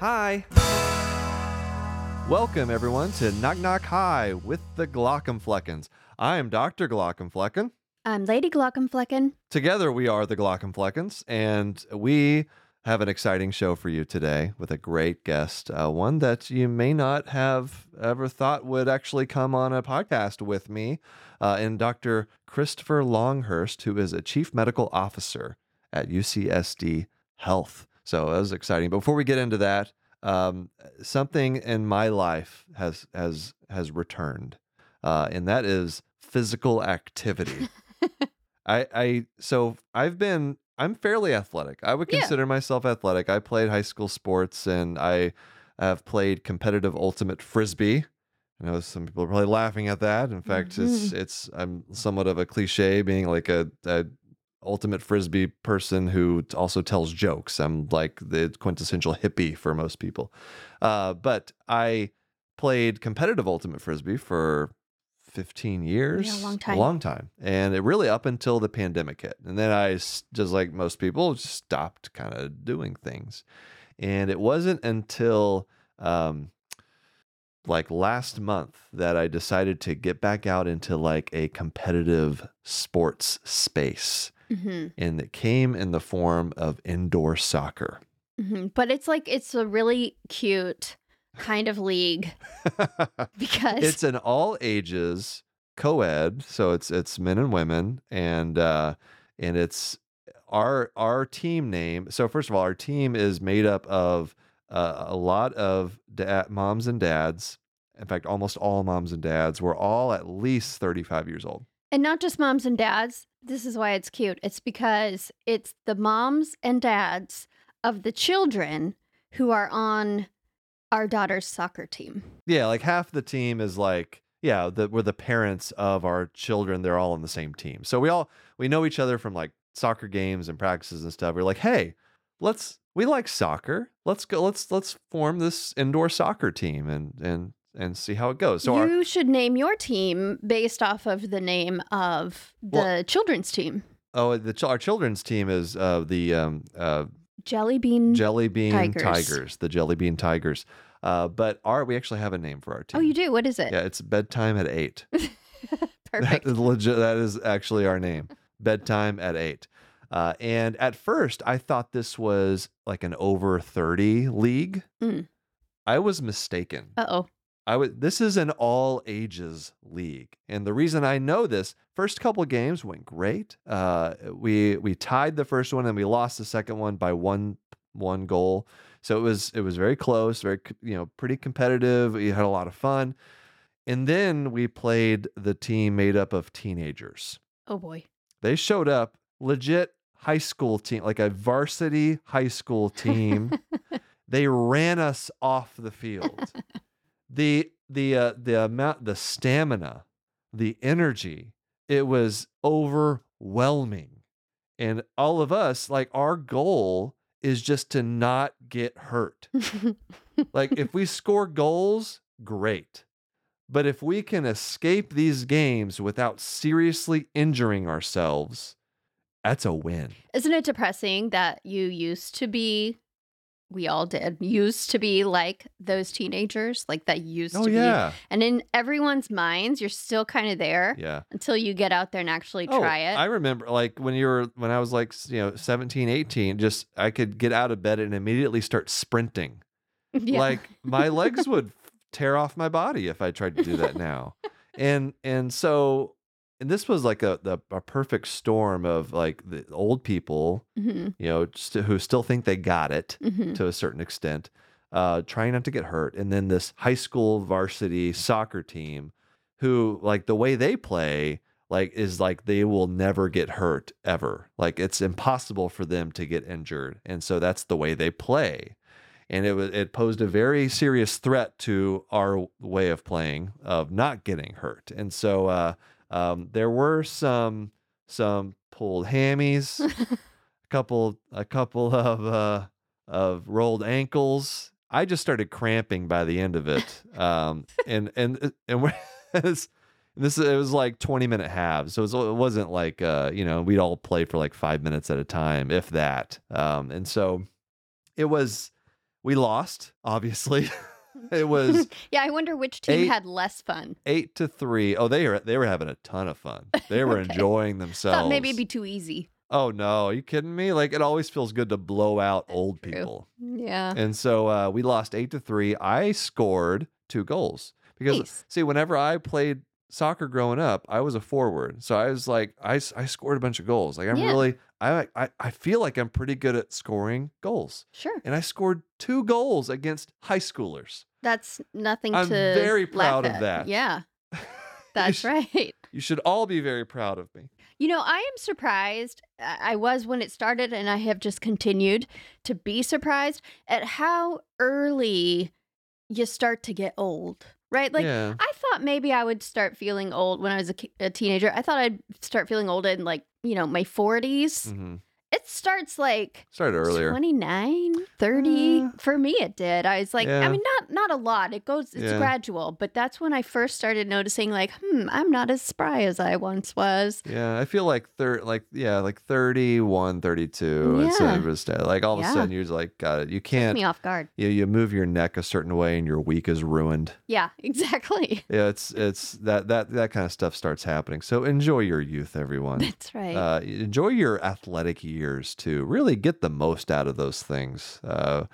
Hi. Welcome, everyone, to Knock Knock Hi with the Glaucomfleckens. I am Dr. Glaucomflecken. I'm Lady Glaucomflecken. Together, we are the Glaucomfleckens, and we have an exciting show for you today with a great guest, uh, one that you may not have ever thought would actually come on a podcast with me, uh, and Dr. Christopher Longhurst, who is a chief medical officer at UCSD Health. So that was exciting. But Before we get into that, um, something in my life has has has returned, uh, and that is physical activity. I, I so I've been I'm fairly athletic. I would Yeah. consider myself athletic. I played high school sports and I have played competitive ultimate frisbee. I know some people are probably laughing at that. In fact, it's it's I'm somewhat of a cliche being like a, a ultimate frisbee person who also tells jokes. I'm like the quintessential hippie for most people. Uh, but I played competitive ultimate frisbee for 15 years. long time. A long time. And it really up until the pandemic hit. And then I just like most people, just stopped kind of doing things. And it wasn't until um, like last month that I decided to get back out into like a competitive sports space. Hmm And it came in the form of indoor soccer. hmm But it's like it's a really cute kind of league because it's an all ages co-ed so it's it's men and women and uh and it's our our team name so first of all our team is made up of uh, a lot of da- moms and dads in fact almost all moms and dads we're all at least 35 years old and not just moms and dads. This is why it's cute. It's because it's the moms and dads of the children who are on our daughter's soccer team. yeah like half the team is like yeah the, we're the parents of our children they're all on the same team so we all we know each other from like soccer games and practices and stuff we're like hey let's we like soccer let's go let's let's form this indoor soccer team and and and see how it goes so our, you should name your team based off of the name of the Well- children's team. oh the our children's team is uh the um uh Jelly Bean. jelly bean Tigers. tigers. the jelly bean tigers uh but our we actually have a name for our team oh, you do? What is it? yeah it's bedtime at eight Perfect. That is legit. That is actually our name. Bedtime at eight. Uh, and at first, I thought this was like an over thirty league. Mm. I was mistaken. Uh oh. I would. This is an all ages league, and the reason I know this first couple games went great. Uh, we we tied the first one, and we lost the second one by one one goal. So it was it was very close, very you know pretty competitive. We had a lot of fun, and then we played the team made up of teenagers. Oh boy. They showed up legit high school team, like a varsity high school team. they ran us off the field. The the uh, the amount, the stamina, the energy, it was overwhelming. And all of us, like our goal is just to not get hurt. like if we score goals, great. But if we can escape these games without seriously injuring ourselves, that's a win. Isn't it depressing that you used to be, we all did, used to be like those teenagers, like that used Oh to be. yeah. And in everyone's minds, you're still kind of there Yeah. until you get out there and actually Oh, try it. I remember like when you were when I was like, you know, 17, 18, just I could get out of bed and immediately start sprinting. yeah. Like my legs would tear off my body if I tried to do that now. and and so and this was like a the, a perfect storm of like the old people, Mhm, you know, st- who still think they got it mhm. to a certain extent, uh, trying not to get hurt, and then this high school varsity soccer team, who like the way they play, like is like they will never get hurt ever. Like it's impossible for them to get injured, and so that's the way they play. And it was it posed a very serious threat to our way of playing of not getting hurt, and so uh, um, there were some some pulled hammies a couple a couple of uh of rolled ankles. I just started cramping by the end of it. Um and and and we're- it's- this it was like 20 minute halves. So it, was, it wasn't like uh you know, we'd all play for like 5 minutes at a time if that. Um and so it was we lost, obviously. It was yeah, I wonder which team Eight- had less fun. eight to three. Oh, they were they were having a ton of fun. They were Okay. enjoying themselves. Thought maybe it'd be too easy. Oh no, are you kidding me? Like it always feels good to blow out That's old true. people. Yeah. And so uh, we lost eight to three. I scored two goals because Nice. see, whenever I played soccer growing up, I was a forward, so I was like, I, I scored a bunch of goals. Like I'm Yeah. really, I, I I feel like I'm pretty good at scoring goals, Sure. and I scored two goals against high schoolers. That's nothing I'm to very proud of at. that. Yeah. You That's sh- right. You should all be very proud of me. You know, I am surprised. I was when it started, and I have just continued to be surprised at how early you start to get old, right? Like, yeah, I thought maybe I would start feeling old when I was a, a teenager. I thought I'd start feeling old in like, you know, my 40s. hmm It starts like started earlier. 29, 30. Uh, For me, it did. I was like, yeah. I mean, not not a lot. It goes, it's Yeah. gradual. But that's when I first started noticing, like, hmm, I'm not as spry as I once was. Yeah, I feel like thir- like yeah, like 31, 32. It's Yeah. just uh, like all of a sudden you're just like, got it. You can't. me off guard. You, you move your neck a certain way and your week is ruined. Yeah, exactly. Yeah, it's it's that that that kind of stuff starts happening. So enjoy your youth, everyone. That's right. Uh, enjoy your athletic years too. Really get the most out of those things, uh,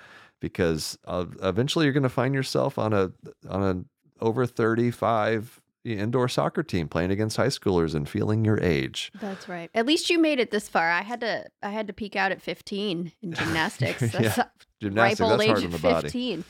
because uh, eventually you're going to find yourself on a on a over thirty five indoor soccer team playing against high schoolers and feeling your age. That's right. At least you made it this far. I had to I had to peak out at 15 in gymnastics. Yeah. That's a Gymnastics ripe old that's hard age on the of body. 15.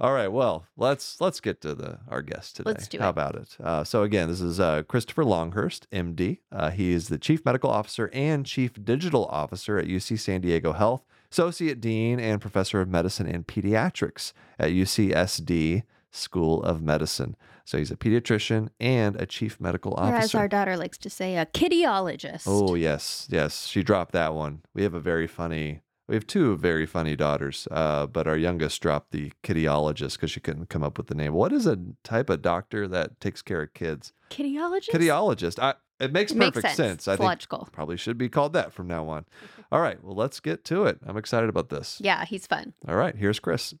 All right, well, let's let's get to the our guest today. Let's do How it. about it? Uh, so again, this is uh, Christopher Longhurst, MD. Uh, he is the Chief Medical Officer and Chief Digital Officer at UC San Diego Health, Associate Dean and Professor of Medicine and Pediatrics at UCSD School of Medicine. So he's a pediatrician and a Chief Medical Or as our daughter likes to say, a kittyologist. Oh yes, yes. She dropped that one. We have a very funny. We have two very funny daughters, uh, but our youngest dropped the kittyologist because she couldn't come up with the name. What is a type of doctor that takes care of kids? Kittyologist? Kittyologist. I, it makes It makes perfect sense. I It's think logical. probably should be called that from now on. All right. Well, let's get to it. I'm excited about this. Yeah, he's fun. All right. Here's Chris.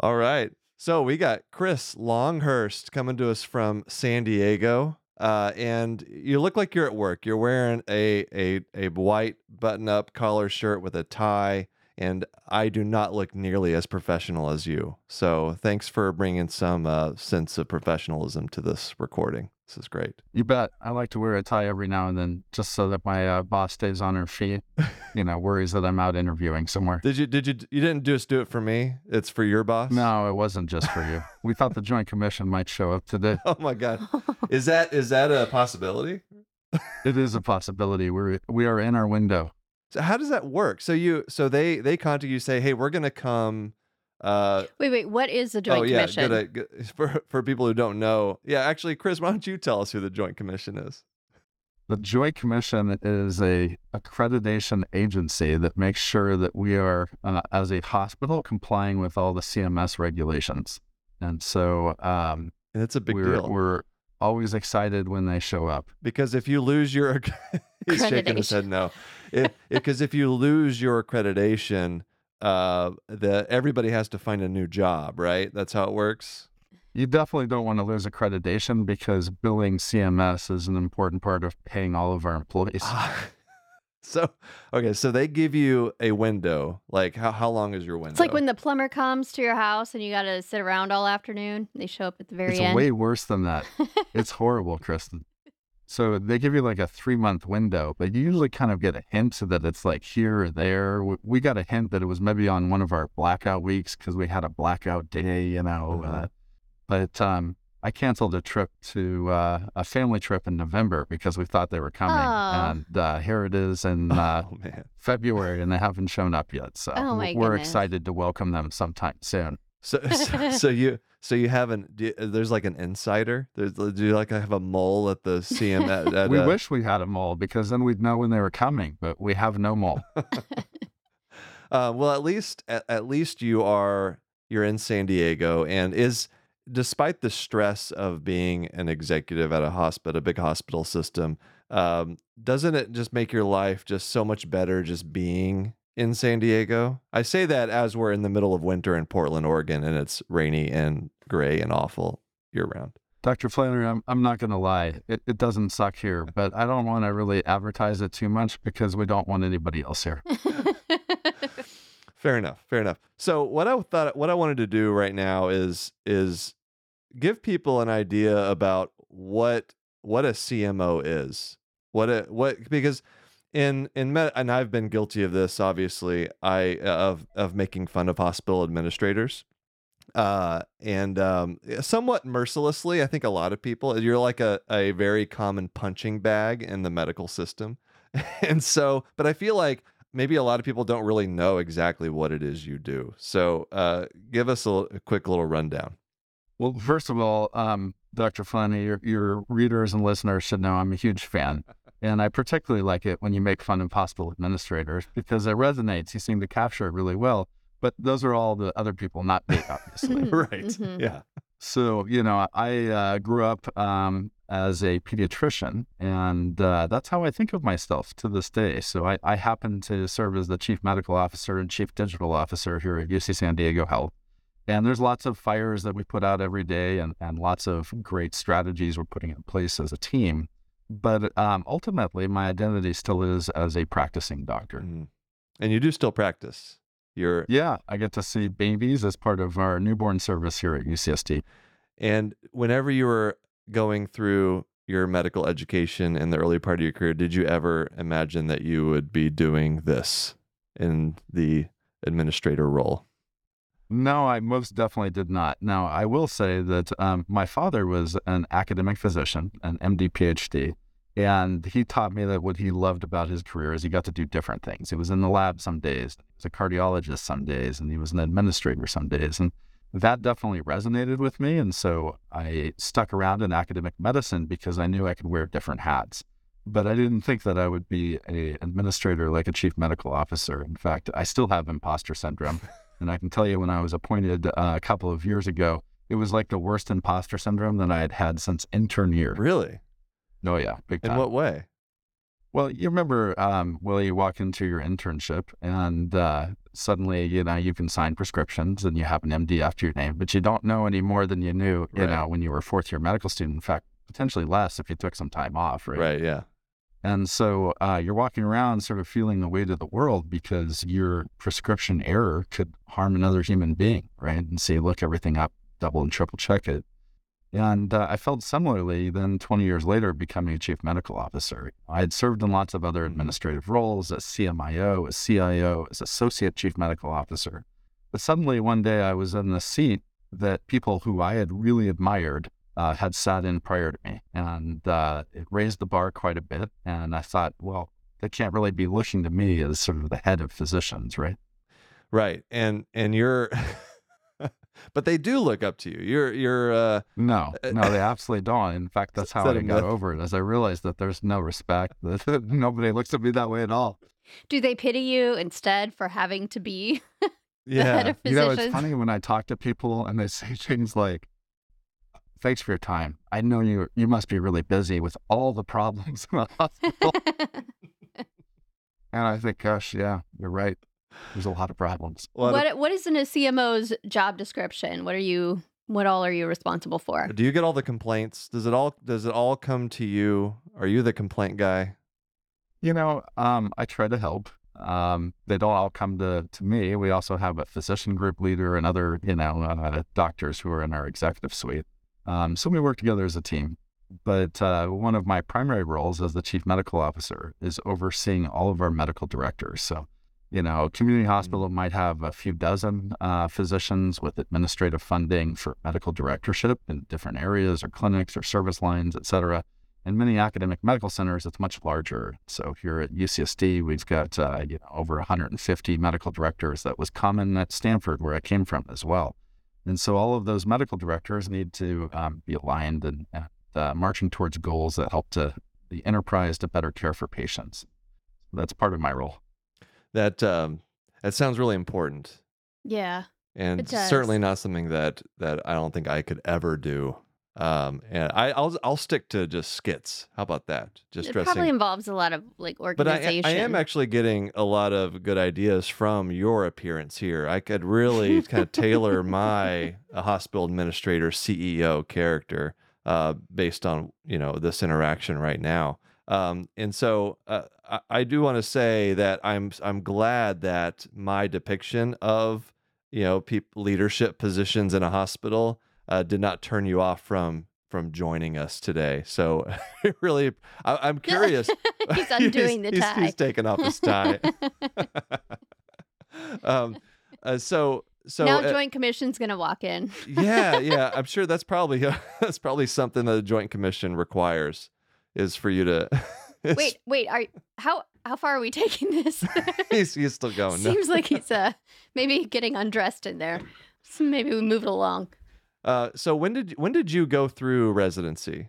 All right. So we got Chris Longhurst coming to us from San Diego. Uh, and you look like you're at work. You're wearing a a a white button-up collar shirt with a tie, and I do not look nearly as professional as you. So thanks for bringing some uh, sense of professionalism to this recording. This is great. You bet. I like to wear a tie every now and then just so that my uh, boss stays on her feet. you know, worries that I'm out interviewing somewhere. Did you did you you didn't just do it for me? It's for your boss. No, it wasn't just for you. We thought the Joint Commission might show up today. Oh my god. Is that is that a possibility? It is a possibility. We're we are in our window. So how does that work? So you so they they contact you say, "Hey, we're going to come uh Wait, wait. What is the Joint oh yeah, Commission? good, good for for people who don't know. Yeah, actually Chris, why don't you tell us who the Joint Commission is? The Joint Commission is a accreditation agency that makes sure that we are, uh, as a hospital, complying with all the CMS regulations. And so um, And it's a big we're, deal we're always excited when they show up. because if you lose your he's shaking his head no. Because if you lose your accreditation, uh the everybody has to find a new job, right? That's how it works. You definitely don't want to lose accreditation because billing CMS is an important part of paying all of our employees. Ah. so okay, so they give you a window. Like how how long is your window? It's like when the plumber comes to your house and you got to sit around all afternoon. They show up at the very it's end. It's way worse than that. it's horrible, Kristen. So they give you like a three month window, but you usually kind of get a hint that it's like here or there. We- got a hint that it was maybe on one of our blackout weeks because we had a blackout day, you know. Uh-huh. Uh, but um, I canceled a trip to uh, a family trip in November because we thought they were coming, Oh. and uh, here it is in uh, oh. February, and they haven't shown up yet. So Oh, we're goodness. excited to welcome them sometime soon. So, so, so you so you haven't you- there's like an insider. There's do you like I have a mole at the CM at, at we uh, wish we had a mole because then we'd know when they were coming, but we have no mole. uh, well at least at, at least you are you're in San Diego and is despite the stress of being an executive at a hospital, a big hospital system, um, doesn't it just make your life just so much better just being in San Diego? I say that as we're in the middle of winter in Portland, Oregon, and it's rainy and gray and awful year round. Dr. Flannery, I'm, I'm not going to lie. It, it doesn't suck here, but I don't want to really advertise it too much because we don't want anybody else here. Fair enough. Fair enough. So what I thought, what I wanted to do right now is is give people an idea about what what a CMO is. What a what because in in med, and I've been guilty of this. Obviously, I of of making fun of hospital administrators, uh, and um, somewhat mercilessly. I think a lot of people you're like a a very common punching bag in the medical system, and so. But I feel like maybe a lot of people don't really know exactly what it is you do. So, uh, give us a, a quick little rundown. Well, first of all, um, Dr. Flannery, your, your readers and listeners should know I'm a huge fan. And I particularly like it when you make fun of hospital administrators because it resonates. You seem to capture it really well. But those are all the other people, not me, obviously. right. Mhm. Yeah. So, you know, I uh, grew up um, as a pediatrician, and uh, that's how I think of myself to this day. So, I, I happen to serve as the chief medical officer and chief digital officer here at UC San Diego Health. And there's lots of fires that we put out every day and, and lots of great strategies we're putting in place as a team. But um, ultimately, my identity still is as a practicing doctor. Mhm. And you do still practice. You're Yeah, I get to see babies as part of our newborn service here at UCSD. And whenever you were going through your medical education in the early part of your career, did you ever imagine that you would be doing this in the administrator role? No, I most definitely did not. Now, I will say that um, my father was an academic physician, an MD, PhD, and he taught me that what he loved about his career is he got to do different things. He was in the lab some days, he was a cardiologist some days, and he was an administrator some days. And that definitely resonated with me. And so I stuck around in academic medicine because I knew I could wear different hats. But I didn't think that I would be an administrator like a chief medical officer. In fact, I still have imposter syndrome. And I can tell you, when I was appointed uh, a couple of years ago, it was like the worst imposter syndrome that I had had since intern year. Really? Oh yeah, big time. In what way? Well, you remember, um, Will, you walk into your internship and uh, suddenly, you know, you can sign prescriptions and you have an MD after your name, but you don't know any more than you knew, you Right. know, when you were a fourth year medical student. In fact, potentially less if you took some time off, right? Right. Yeah. And so uh, you're walking around sort of feeling the weight of the world because your prescription error could harm another human being, right? And so you look everything up, double and triple check it. And uh, I felt similarly then 20 years later becoming a chief medical officer. I had served in lots of other administrative roles as CMIO, as CIO, as associate chief medical officer. But suddenly one day I was in the seat that people who I had really admired uh, had sat in prior to me. And uh, it raised the bar quite a bit. And I thought, well, they can't really be looking to me as sort of the head of physicians, right? Right. And and you're but they do look up to you. You're you're uh No, no, they absolutely don't. In fact, that's how that I a got myth? over it as I realized that there's no respect, that nobody looks at me that way at all. Do they pity you instead for having to be the yeah. head of physicians? You know, it's funny when I talk to people and they say things like, thanks for your time. I know you you must be really busy with all the problems in the hospital. and I think, gosh, yeah, you're right. There's a lot of problems. A lot of- what what is in a CMO's job description? What are you what all are you responsible for? do you get all the complaints? Does it all does it all come to you? Are you the complaint guy? You know, um, I try to help. Um, they don't all come to, to me. We also have a physician group leader and other, you know, uh, doctors who are in our executive suite. Um, so we work together as a team. But uh, one of my primary roles as the chief medical officer is overseeing all of our medical directors. So, you know, a community hospital might have a few dozen uh, physicians with administrative funding for medical directorship in different areas or clinics or service lines, et cetera. In many academic medical centers, it's much larger. So here at UCSD, we've got uh, you know over 150 medical directors. That was common at Stanford, where I came from as well. And so all of those medical directors need to um, be aligned and, and uh, marching towards goals that help to the enterprise to better care for patients. That's part of my role. That um that sounds really important. Yeah. and certainly not something that that I don't think I could ever do. Um, and I, I'll I'll stick to just skits. How about that? Just it dressing. probably involves a lot of like but I, organization. I am actually getting a lot of good ideas from your appearance here. I could really kind of tailor my uh, hospital administrator CEO character uh, based on you know this interaction right now. Um, and so uh, I, I do want to say that I'm I'm glad that my depiction of you know peop leadership positions in a hospital uh, did not turn you off from from joining us today. So really, I, I'm curious. He's undoing the he's, tie. He's taking off his tie. um, uh, so so now uh, Joint Commission's gonna walk in. yeah, yeah, I'm sure that's probably that's probably something that the Joint Commission requires is for you to. Wait, wait, are how how far are we taking this? he's he's still going. No. Seems like he's uh maybe getting undressed in there. So maybe we move it along. Uh, so when did when did you go through residency?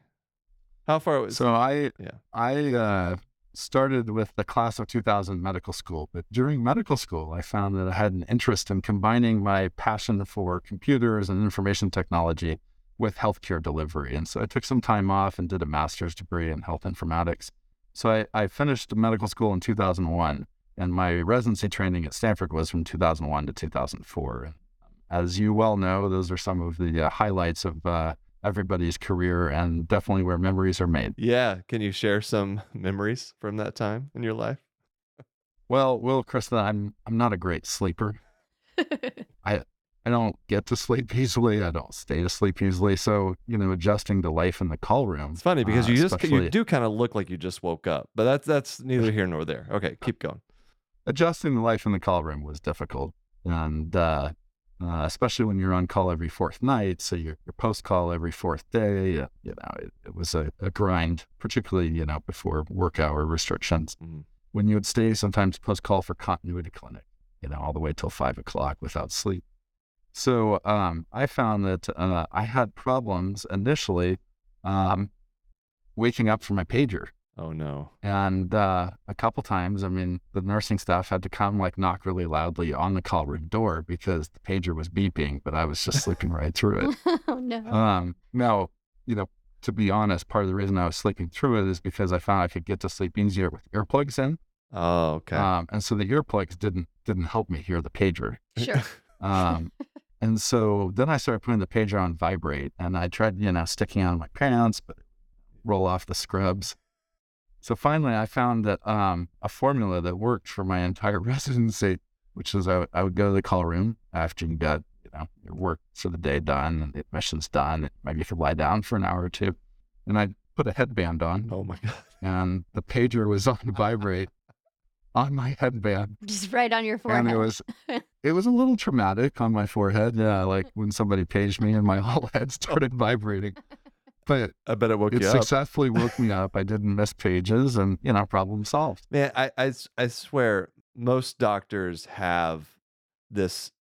How far was? So I Yeah. I uh, started with the class of 2000 medical school, but during medical school, I found that I had an interest in combining my passion for computers and information technology with healthcare delivery. And so I took some time off and did a master's degree in health informatics. So I, I finished medical school in 2001, and my residency training at Stanford was from 2001 to 2004. As you well know, those are some of the uh, highlights of uh, everybody's career and definitely where memories are made. yeah, can you share some memories from that time in your life? Well, Will, Krista, I'm I'm not a great sleeper. I don't get to sleep easily. I don't stay to sleep easily. So you know, adjusting to life in the call room. It's funny because uh, you just you do kind of look like you just woke up, but that's that's neither here nor there. Okay, keep going. adjusting to life in the call room was difficult, and uh, uh, especially when you're on call every fourth night, so you're, you're post call every fourth day. Uh, you know, it, it was a, a grind, particularly you know before work hour restrictions. Mhm. When you would stay sometimes post call for continuity clinic, you know, all the way till five o'clock without sleep. So um, I found that uh, I had problems initially um, waking up from my pager. Oh no. And uh, a couple times, I mean, the nursing staff had to come like knock really loudly on the call room door because the pager was beeping, but I was just sleeping right through it. oh no. Um, now, you know, to be honest, part of the reason I was sleeping through it is because I found I could get to sleep easier with earplugs in. Oh, okay. Um, and so the earplugs didn't didn't help me hear the pager. Sure. Um, and so then I started putting the pager on vibrate, and I tried, you know, sticking on my pants, but roll off the scrubs. So finally, I found that um, a formula that worked for my entire residency, which is I would, I would go to the call room after you got, you know, your work for the day done and the admission's done. Maybe you could lie down for an hour or two, and I'd put a headband on, oh my god. and the pager was on vibrate on my headband. Just right on your forehead. And it was it was a little traumatic on my forehead. Yeah, like when somebody paged me and my whole head started vibrating. But I bet it woke it you up. It successfully woke me up. I didn't miss pages and you know, problem solved. Man, I, I s- I swear most doctors have this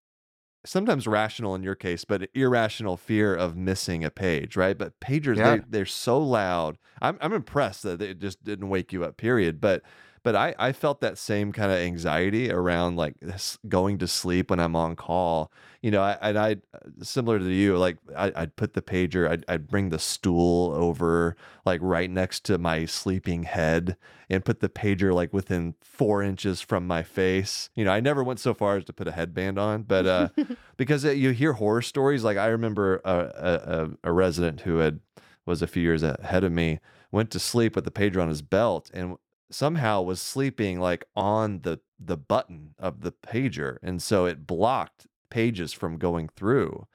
sometimes rational in your case, but irrational fear of missing a page, right? But pagers, Yeah. they, they're so loud. I'm I'm impressed that it just didn't wake you up, period. But but I, I felt that same kind of anxiety around like this going to sleep when I'm on call. You know, I, and I similar to you, like I, I'd put the pager, I'd, I'd bring the stool over like right next to my sleeping head and put the pager like within four inches from my face. You know, I never went so far as to put a headband on, but uh, because uh, you hear horror stories. Like I remember a, a, a- a resident who had was a few years ahead of me went to sleep with the pager on his belt and somehow was sleeping like on the the button of the pager, and so it blocked pages from going through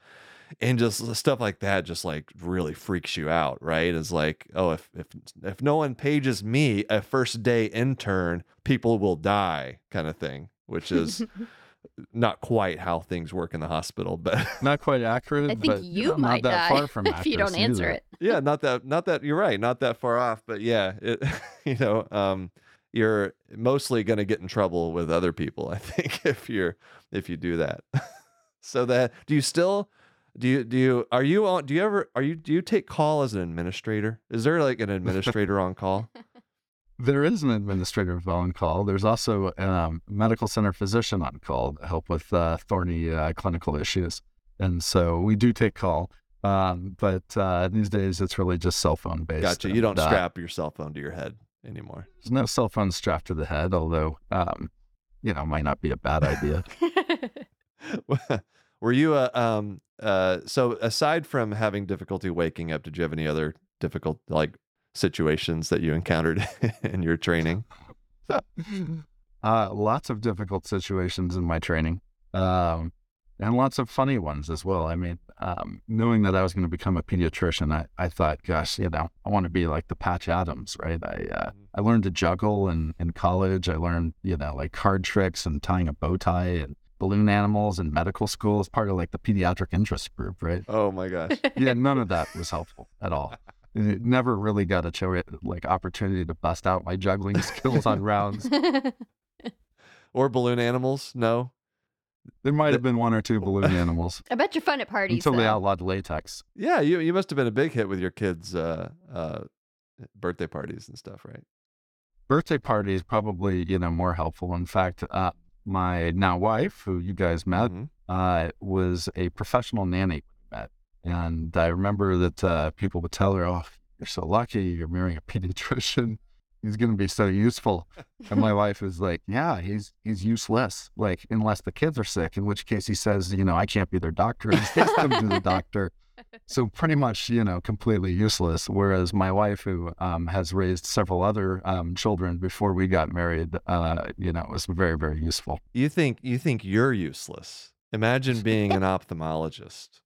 and just stuff like that just like really freaks you out right? Is like oh if if if no one pages me a first day intern people will die kind of thing which is not quite how things work in the hospital but Not quite accurate, I think but you know, might not that die far from if you don't answer either. it. yeah not that not that you're right not that far off but yeah it you know um you're mostly going to get in trouble with other people i think if you're if you do that so that do you still do you do you are you on do you ever are you do you take call as an administrator is there like an administrator on call there is an administrative on call. There's also a um, medical center physician on call to help with uh, thorny uh, clinical issues. And so we do take call. Um, but uh, these days it's really just cell phone based. Gotcha. You don't and, uh, strap your cell phone to your head anymore. There's no cell phone strapped to the head, although, um, you know, might not be a bad idea. Were you uh, um uh so aside from having difficulty waking up, did you have any other difficult like situations that you encountered in your training? uh, lots of difficult situations in my training, um, and lots of funny ones as well. I mean, um, knowing that I was going to become a pediatrician, I, I thought, gosh, you know, I want to be like the Patch Adams, right? I uh, I learned to juggle in, in college. I learned, you know, like card tricks and tying a bow tie and balloon animals in medical school as part of like the pediatric interest group, right? Oh my gosh. yeah, none of that was helpful at all. It never really got a cho- like opportunity to bust out my juggling skills on rounds. Or balloon animals? No. There might have been one or two balloon animals I bet you're fun at parties. until they outlawed latex. Yeah, you you must have been a big hit with your kids' uh, uh, birthday parties and stuff, right? Birthday parties probably you know more helpful. In fact, uh, my now wife, who you guys met, Mhm. uh, was a professional nanny when we met, and I remember that uh, people would tell her, "Oh, you're so lucky. You're marrying a pediatrician." He's going to be so useful. And my wife is like, yeah, he's he's useless. Like, unless the kids are sick, in which case he says, you know, I can't be their doctor. He takes them to the doctor. So pretty much, you know, completely useless. Whereas my wife, who um, has raised several other um, children before we got married, uh, you know, was very, very useful. You think you think you're useless. Imagine being an ophthalmologist.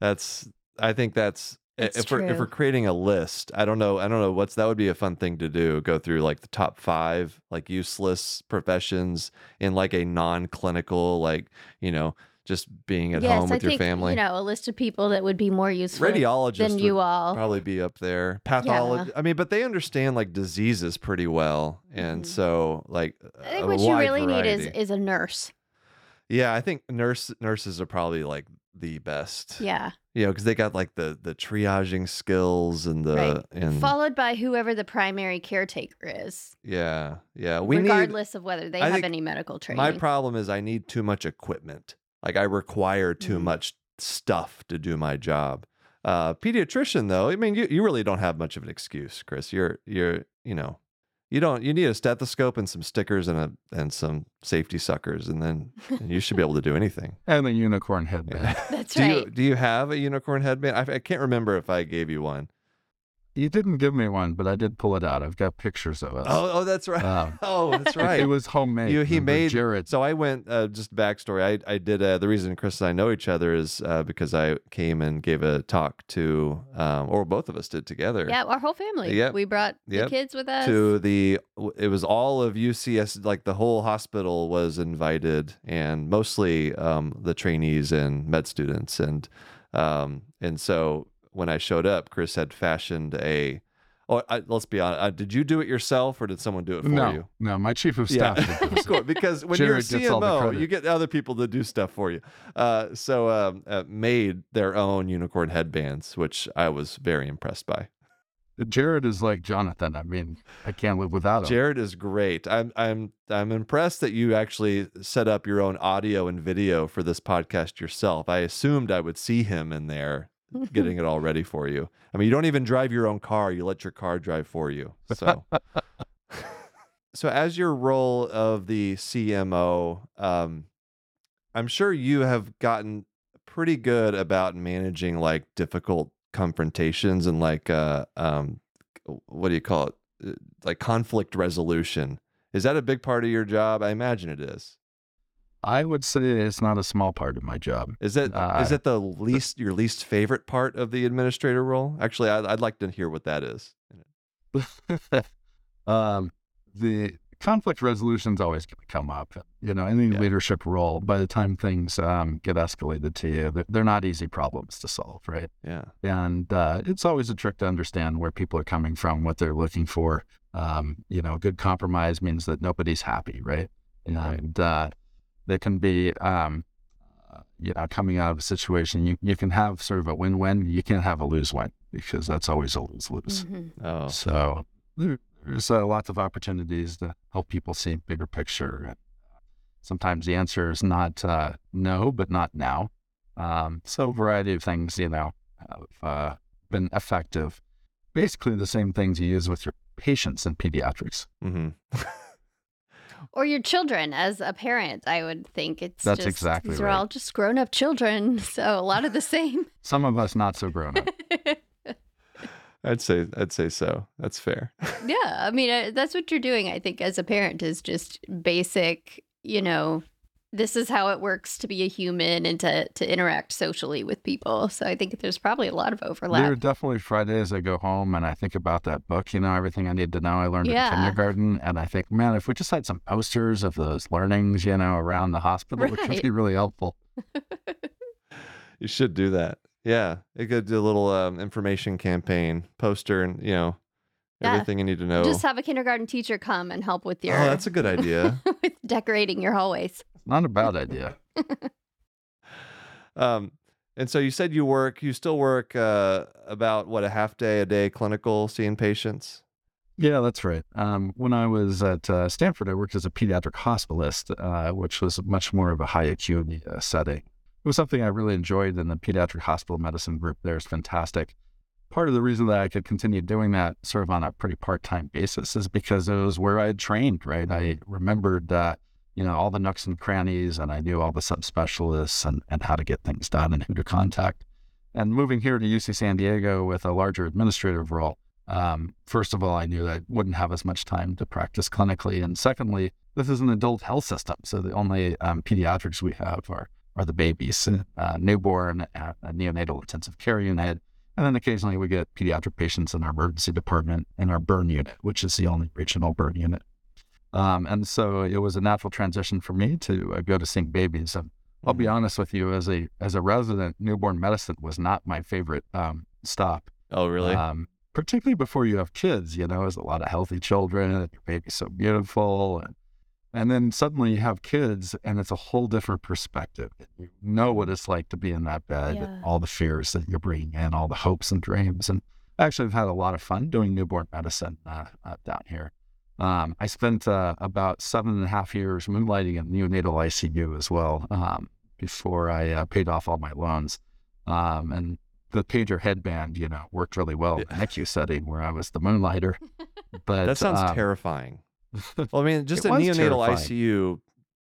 That's I think that's It's if we're if we're creating a list, I don't know, I don't know what's that would be a fun thing to do. Go through like the top five like useless professions in like a non-clinical, like, you know, just being at yes, home with I your think, family. You know, a list of people that would be more useful Radiologist than you all. probably be up there. Pathology. I mean, but they understand like diseases pretty well, and Mhm. so like I think what you really need is is a nurse. yeah. I think nurse nurses are probably like the best. Yeah. you know, because they got like the the triaging skills and the Right. and Followed by whoever the primary caretaker is, yeah, yeah. We need. regardless of whether they I have any medical training. My problem is I need too much equipment. Like I require too Mhm. much stuff to do my job. Uh, pediatrician though, I mean, you, you really don't have much of an excuse, Chris. You're you're you know, you don't you need a stethoscope and some stickers and a and some safety suckers, and then and you should be able to do anything. And a unicorn headband. Yeah. That's do right. you do you have a unicorn headband? I, I can't remember if I gave you one. You didn't give me one, but I did pull it out. I've got pictures of us. Oh, oh, that's right. Um, oh, that's right. It was homemade. You- he made- Jared. So I went uh, just backstory. I I did uh, the reason Chris and I know each other is uh, because I came and gave a talk to, um, or both of us did together. yeah, our whole family. Yep. We brought Yep. the kids with us. To the, it was all of UCS, like the whole hospital was invited, and mostly um, the trainees and med students, and um, and so when I showed up, Chris had fashioned a. Oh, I, let's be honest. Uh, did you do it yourself, or did someone do it for no, you? no, my chief of staff. Yeah, did this. of course, because when you're a Jared all the CMO, you get other people to do stuff for you. Uh, so um, uh, made their own unicorn headbands, which I was very impressed by. Jared is like Jonathan. I mean, I can't live without him. Jared is great. I'm I'm I'm impressed that you actually set up your own audio and video for this podcast yourself. I assumed I would see him in there getting it all ready for you. I mean, you don't even drive your own car; you let your car drive for you. So. So, as your role of the CMO, um, I'm sure you have gotten pretty good about managing like difficult confrontations and like uh, um, what do you call it, Uh, like conflict resolution. Is that a big part of your job? I imagine it is. I would say it's not a small part of my job. Is it is Uh, it the least your least favorite part of the administrator role? Actually, I'd, I'd like to hear what that is. um, the conflict resolution is always going to come up. You know, any Yeah. leadership role, by the time things um, get escalated to you, they're, they're not easy problems to solve, right? Yeah, And uh, it's always a trick to understand where people are coming from, what they're looking for. Um, you know, good compromise means that nobody's happy, right? Right. And uh, there can be, um, uh, you know, coming out of a situation, you, you can have sort of a win win. You can't have a lose win because that's always a lose lose. Mhm. oh, So there, there's uh, lots of opportunities to help people see bigger picture. And sometimes the answer is not uh, no, but not now. Um, so a variety of things, you know, have uh, been effective. Basically, the same things you use with your patients in pediatrics. hmm or your children as a parent. I would think it's That's just, exactly these are all just grown up children, so a lot of the same. Some of us not so grown up. I'd say I'd say so. That's fair. yeah, I mean uh, that's what you're doing. I think as a parent is just basic. You know, this is how it works to be a human and to to interact socially with people. So I think there's probably a lot of overlap. There are overlap. definitely Fridays I go home and I think about that book, you know, everything I need to know I learned Yeah. in kindergarten. And I think, man, if we just had some posters of those learnings, you know, around the hospital, it Right. would be really helpful. You should do that. Yeah, It could do a little um, information campaign poster, and you know Yeah. everything you need to know. Just have a kindergarten teacher come and help with your oh, that's a good idea. with decorating your hallways. Not a bad idea. um, and so you said you work. You still work uh, about what a half day a day clinical seeing patients. Yeah, that's right. Um, when I was at uh, Stanford, I worked as a pediatric hospitalist, uh, which was much more of a high acuity uh, setting. It was something I really enjoyed, and the pediatric hospital medicine group there is fantastic. Part of the reason that I could continue doing that sort of on a pretty part time basis is because it was where I had trained, right? I remembered, uh, you know, all the nooks and crannies, and I knew all the subspecialists and, and how to get things done and who to contact. And moving here to UC San Diego with a larger administrative role, um, first of all, I knew that I wouldn't have as much time to practice clinically. And secondly, this is an adult health system. So the only um, pediatrics we have are, are the babies, uh, newborn, uh, neonatal intensive care unit. And then occasionally we get pediatric patients in our emergency department and our burn unit, which is the only regional burn unit. Um, and so it was a natural transition for me to uh, go to seeing babies. And I'll be Mhm. honest with you, as a as a resident, newborn medicine was not my favorite um, stop. Oh, really? Um, particularly before you have kids, you know, there's a lot of healthy children and your baby's so beautiful. And, and then suddenly you have kids and it's a whole different perspective. You know what it's like to be in that bed, Yeah. all the fears that you're bringing in, all the hopes and dreams. And actually, I've had a lot of fun doing newborn medicine uh, uh, down here. Um, I spent uh, about seven and a half years moonlighting in neonatal ICU as well um, before I uh, paid off all my loans. Um, and the pager headband, you know, worked really well in the Yeah. NICU setting where I was the moonlighter. But that sounds um, terrifying. Well, I mean, just a neonatal terrifying. ICU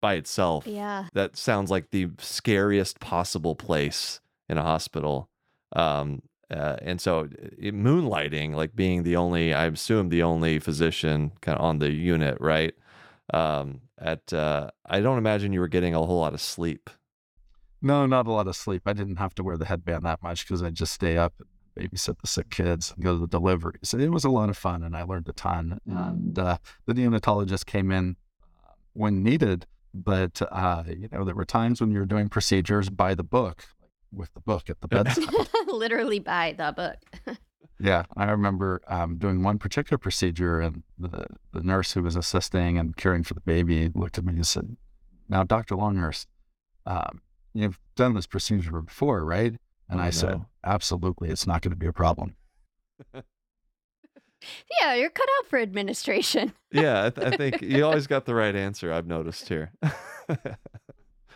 by itself. Yeah. That sounds like the scariest possible place in a hospital. Um, uh, and so it, moonlighting, like being the only, I assume the only physician kind of on the unit, right? Um, at, uh, I don't imagine you were getting a whole lot of sleep. No, not a lot of sleep. I didn't have to wear the headband that much because I'd just stay up and babysit the sick kids and go to the deliveries. It was a lot of fun and I learned a ton. And uh, the neonatologist came in uh, when needed, but, uh, you know, there were times when you were doing procedures by the book, with the book at the bedside. Literally by the book. Yeah, I remember um, doing one particular procedure, and the, the nurse who was assisting and caring for the baby looked at me and said, "Now, Doctor Longhurst, um, you've done this procedure before, right?" And Oh, I said, "Absolutely, it's not going to be a problem." yeah, you're cut out for administration. yeah, I, th- I think you always got the right answer. I've noticed here,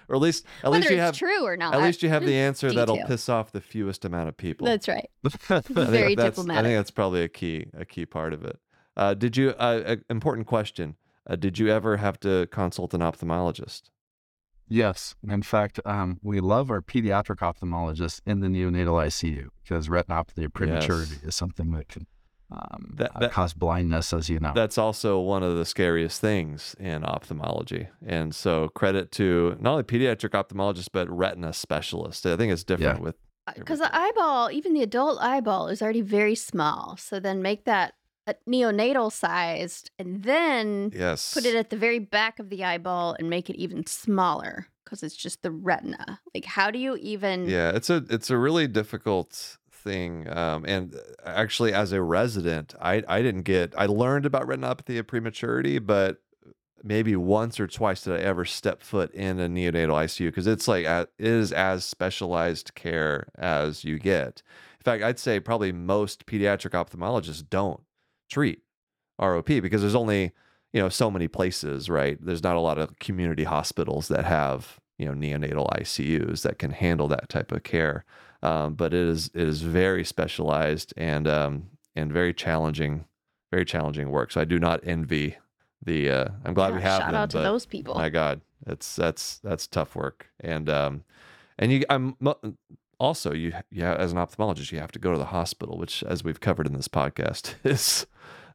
or at least, at Whether least you it's have, true or not. at least you have the answer that'll piss off the fewest amount of people. That's right. Very that's- I think that's probably a key a key part of it. Uh, did you? Uh, a- important question. Uh, did you ever have to consult an ophthalmologist? Yes, in fact, um, we love our pediatric ophthalmologist in the neonatal ICU because retinopathy of prematurity is something that can um, That- uh, cause blindness, as you know. That's also one of the scariest things in ophthalmology. And so credit to not only pediatric ophthalmologists but retina specialists. I think it's different Yeah. with Because the eyeball, even the adult eyeball, is already very small. So then make that a neonatal sized and then yes. put it at the very back of the eyeball and make it even smaller because it's just the retina. Like, how do you even? Yeah, it's a it's a really difficult thing. Um, and uh, actually, as a resident, I I didn't get I learned about retinopathy of prematurity, but uh, maybe once or twice did I ever step foot in a neonatal ICU because it's like uh, it is as specialized care as you get. In fact, I'd say probably most pediatric ophthalmologists don't treat ROP because there's only you know so many places, right? There's not a lot of community hospitals that have you know neonatal ICUs that can handle that type of care. Um, but it is it is very specialized and um, and very challenging, very challenging work. So I do not envy the. Uh, I'm glad we Yeah, have shout them. out to those people. My God, it's that's that's tough work, and um, and you I'm also you yeah as an ophthalmologist you have to go to the hospital, which as we've covered in this podcast is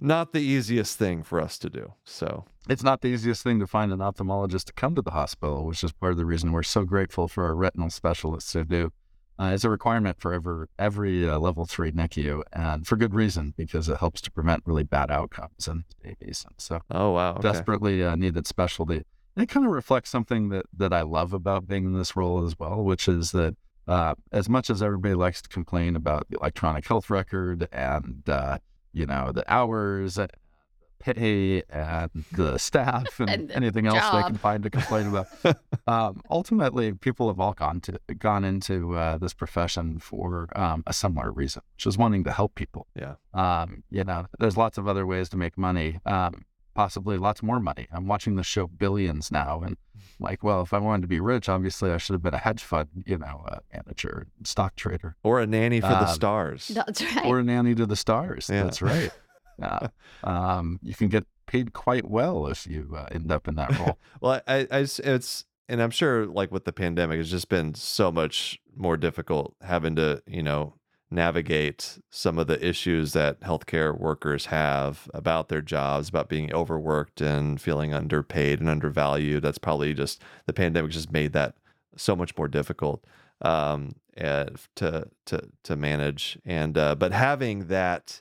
not the easiest thing for us to do. So It's not the easiest thing to find an ophthalmologist to come to the hospital, which is part of the reason we're so grateful for our retinal specialists who do. Uh, it's a requirement for every, every uh, level three NICU, and for good reason, because it helps to prevent really bad outcomes in babies. And so, oh wow, okay. desperately uh, needed specialty. And it kind of reflects something that, that I love about being in this role as well, which is that uh, as much as everybody likes to complain about the electronic health record and uh, you know the hours, pay, and the staff, and, And the anything else they can find to complain about, um, ultimately people have all gone to gone into uh, this profession for um, a similar reason, which is wanting to help people. Yeah. Um, you know, there's lots of other ways to make money. Um, possibly lots more money. I'm watching the show Billions now, and like, well, if I wanted to be rich, obviously I should have been a hedge fund, you know, uh, manager, stock trader, or a nanny for the Um, stars. That's right. or a nanny to the stars. Yeah. That's right. Uh, um, you can get paid quite well if you uh, end up in that role. Well, I, I, it's, and I'm sure like with the pandemic, it's just been so much more difficult having to, you know, navigate some of the issues that healthcare workers have about their jobs, about being overworked and feeling underpaid and undervalued. That's probably just the pandemic just made that so much more difficult um, uh, to to to manage. And uh, but having that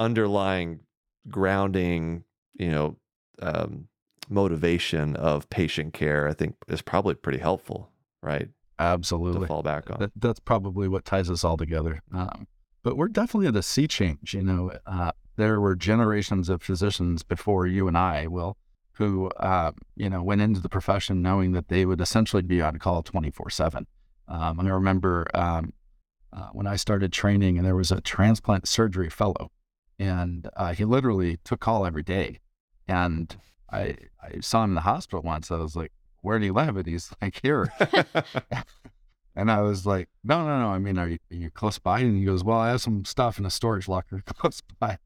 underlying grounding, you know, um, motivation of patient care, I think is probably pretty helpful, right? Absolutely. To fall back on. That, that's probably what ties us all together. Um, but we're definitely at a sea change. You know, uh, there were generations of physicians before you and I, Will, who, uh, you know, went into the profession knowing that they would essentially be on call 24 7. Um, and I remember um, uh, when I started training, and there was a transplant surgery fellow, and uh, he literally took call every day. And I, I saw him in the hospital once. I was like, where do you live? And he's like, here. And I was like, no, no, no. I mean, are you, are you close by? And he goes, well, I have some stuff in a storage locker close by.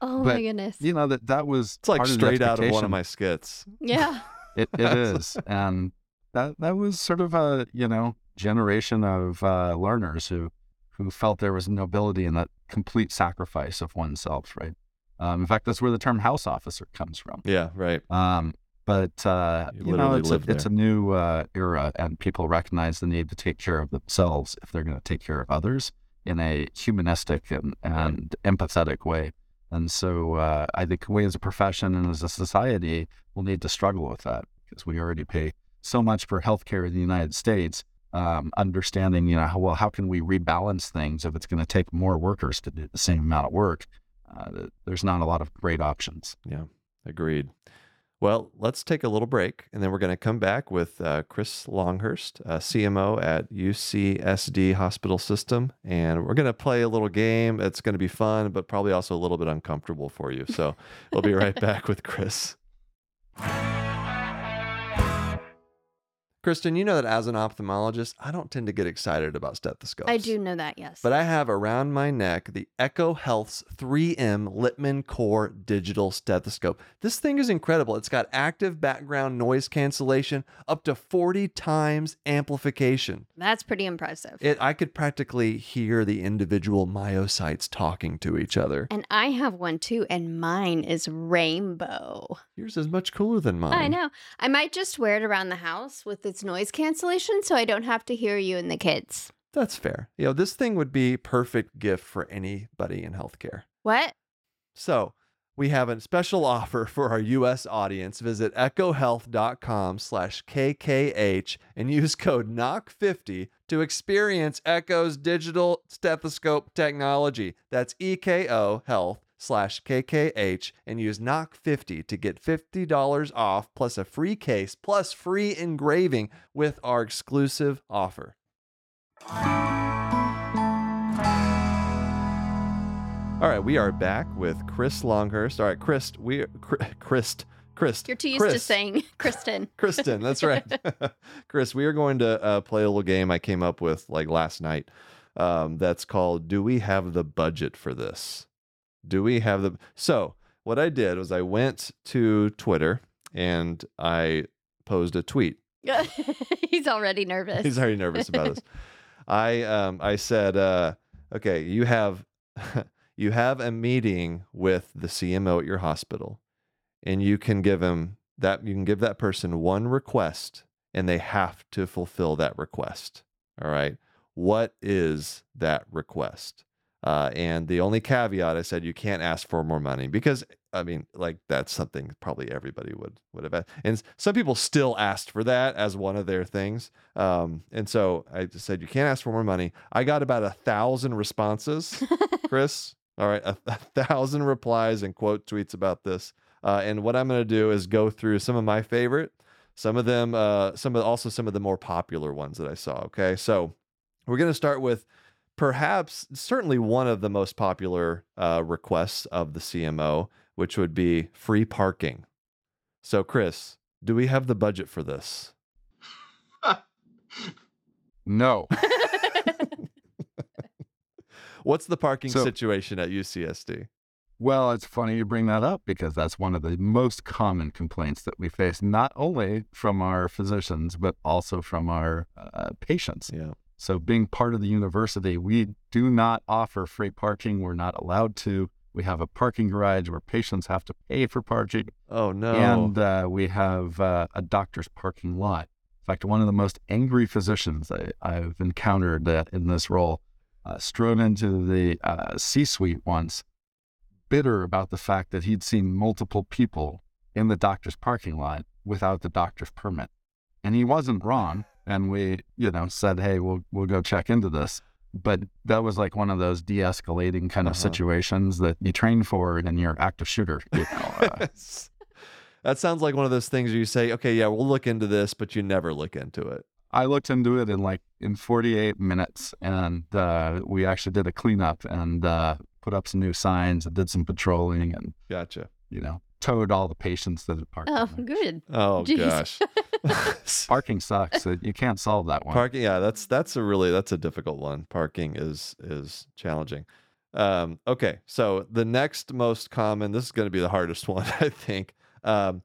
oh but, my goodness. You know, that that was it's like part of straight out of one of my skits. yeah. It, it is. And that, that was sort of a, you know, generation of uh, learners who, who felt there was nobility in that complete sacrifice of oneself, right? Um, in fact, that's where the term house officer comes from. Yeah, right. Um, but uh, You you, know, it's a, it's a new uh, era, and people recognize the need to take care of themselves if they're going to take care of others in a humanistic and, and empathetic way. And so, uh, I think we as a profession and as a society will need to struggle with that because we already pay so much for healthcare in the United States. Um, understanding, you know, how, well, how can we rebalance things if it's going to take more workers to do the same amount of work? Uh, there's not a lot of great options. Yeah, agreed. Well, let's take a little break and then we're going to come back with uh, Chris Longhurst, uh, CMO at UCSD Hospital System. And we're going to play a little game. It's going to be fun, but probably also a little bit uncomfortable for you. So we'll be right back with Chris. Kristen, you know that as an ophthalmologist, I don't tend to get excited about stethoscopes. I do know that, yes. But I have around my neck the Eko Health's 3M Littmann Core digital stethoscope. This thing is incredible. It's got active background noise cancellation, up to 40 times amplification. That's pretty impressive. It, I could practically hear the individual myocytes talking to each other. and I have one too, and mine is rainbow. Yours is much cooler than mine. I know. I might just wear it around the house with its noise cancellation so I don't have to hear you and the kids. That's fair. You know, this thing would be perfect gift for anybody in healthcare. What? So we have a special offer for our U.S. audience. Visit ekohealth.com slash KKH and use code KNOCK50 to experience Eko's digital stethoscope technology. That's EKO Health slash KKH and use KNOCK50 to get $50 off plus a free case plus free engraving with our exclusive offer. All right, we are back with Chris Longhurst. All right, Chris, we Chris, Chris. You're too used Chris. to saying Kristen. Kristen, that's right. Chris, we are going to uh, play a little game I came up with like last night. Um, that's called "Do we have the budget for this?" Do we have the? So what I did was I went to Twitter and I posed a tweet. He's already nervous. He's already nervous about this. I um I said, uh, okay, you have you have a meeting with the CMO at your hospital, and you can give him that you can give that person one request, and they have to fulfill that request. All right. What is that request? Uh, and the only caveat I said you can't ask for more money because I mean, like that's something probably everybody would would have. Asked. And some people still asked for that as one of their things. Um, and so I just said you can't ask for more money. I got about a thousand responses, Chris. All right, a, a thousand replies and quote tweets about this. Uh, and what I'm going to do is go through some of my favorite, some of them, uh, some of also some of the more popular ones that I saw. Okay, so we're going to start with perhaps certainly one of the most popular uh, requests of the CMO, which would be free parking. So, Chris, do we have the budget for this? No. What's the parking So- situation at UCSD? Well, it's funny you bring that up because that's one of the most common complaints that we face, not only from our physicians, but also from our uh, patients. Yeah. So, being part of the university, we do not offer free parking. We're not allowed to. We have a parking garage where patients have to pay for parking, Oh no. and uh, we have uh, a doctor's parking lot. In fact, one of the most angry physicians I, I've encountered uh, in this role uh, strode into the uh, C suite once, bitter about the fact that he'd seen multiple people in the doctor's parking lot without the doctor's permit. And he wasn't wrong. And we, you know, said, hey, we'll, we'll go check into this. But that was like one of those de escalating kind of Uh-huh. situations that you train for in your active shooter. You know, uh, that sounds like one of those things where you say, okay, yeah, we'll look into this, but you never look into it. I looked into it in like in 48 minutes, and uh, we actually did a cleanup and uh, put up some new signs and did some patrolling, and Gotcha. you know, towed all the patients that had parked. oh, good. Oh Jeez. gosh. Parking sucks. You can't solve that one. Parking, yeah, that's that's a really that's a difficult one. Parking is is challenging. Um, okay, so the next most common, this is going to be the hardest one, I think. Um,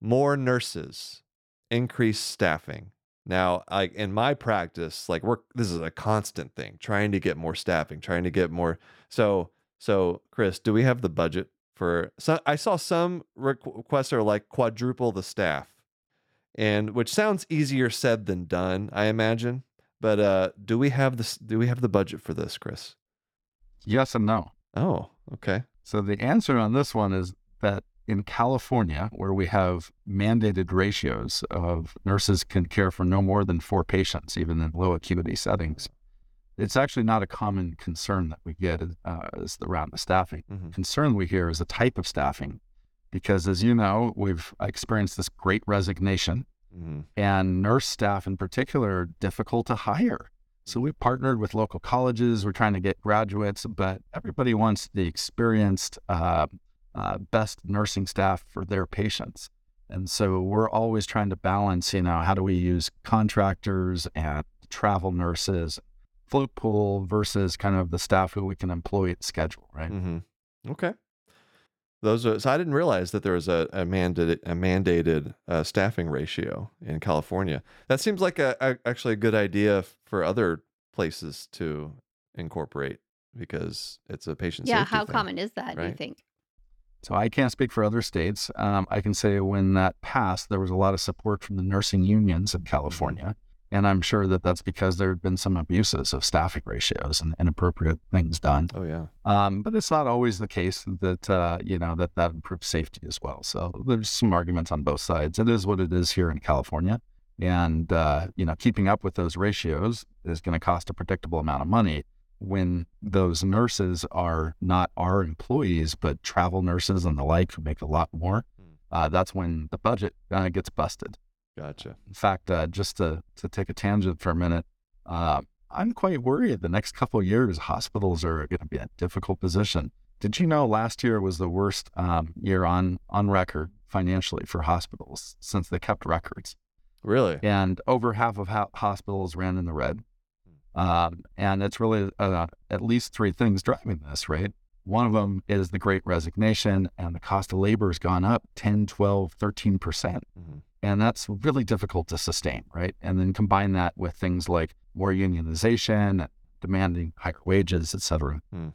more nurses, increased staffing. Now, like in my practice, like we're this is a constant thing, trying to get more staffing, trying to get more. So, so Chris, do we have the budget for? So I saw some requ- requests are like quadruple the staff and which sounds easier said than done, I imagine. But uh, do we have this? Do we have the budget for this, Chris? Yes and no. Oh, okay. So the answer on this one is that in California, where we have mandated ratios of nurses can care for no more than four patients, even in low acuity settings, it's actually not a common concern that we get uh, is around the staffing. Mhm. Concern we hear is the type of staffing, because as you know, we've experienced this great resignation, hmm and nurse staff in particular are difficult to hire. So we partnered with local colleges. We're trying to get graduates, but everybody wants the experienced, uh, uh, best nursing staff for their patients. And so we're always trying to balance, you know, how do we use contractors and travel nurses, float pool versus kind of the staff who we can employ at schedule, right? hmm Okay. Those are, so I didn't realize that there was a, a mandated a mandated uh, staffing ratio in California. That seems like a, a actually a good idea for other places to incorporate because it's a patient Yeah, safety how thing. common is that, do you think? So I can't speak for other states. Um, I can say when that passed, there was a lot of support from the nursing unions in California. And I'm sure that that's because there have been some abuses of staffing ratios and inappropriate things done. Oh yeah. Um, but it's not always the case that, uh, you know, that that improves safety as well. So there's some arguments on both sides. It is what it is here in California. And, uh, you know, keeping up with those ratios is going to cost a predictable amount of money when those nurses are not our employees, but travel nurses and the like who make a lot more. Hmm. Uh, that's when the budget uh, gets busted. Gotcha. In fact, uh, just to, to take a tangent for a minute, uh, I'm quite worried the next couple of years, hospitals are going to be in a difficult position. Did you know last year was the worst um, year on, on record financially for hospitals since they kept records? Really? And over half of ho- hospitals ran in the red. Um, and it's really uh, at least three things driving this, right? One of them is the great resignation, and the cost of labor has gone up 10, 12, 13%. percent hmm And that's really difficult to sustain, right? And then combine that with things like more unionization, demanding higher wages, et cetera. Hmm.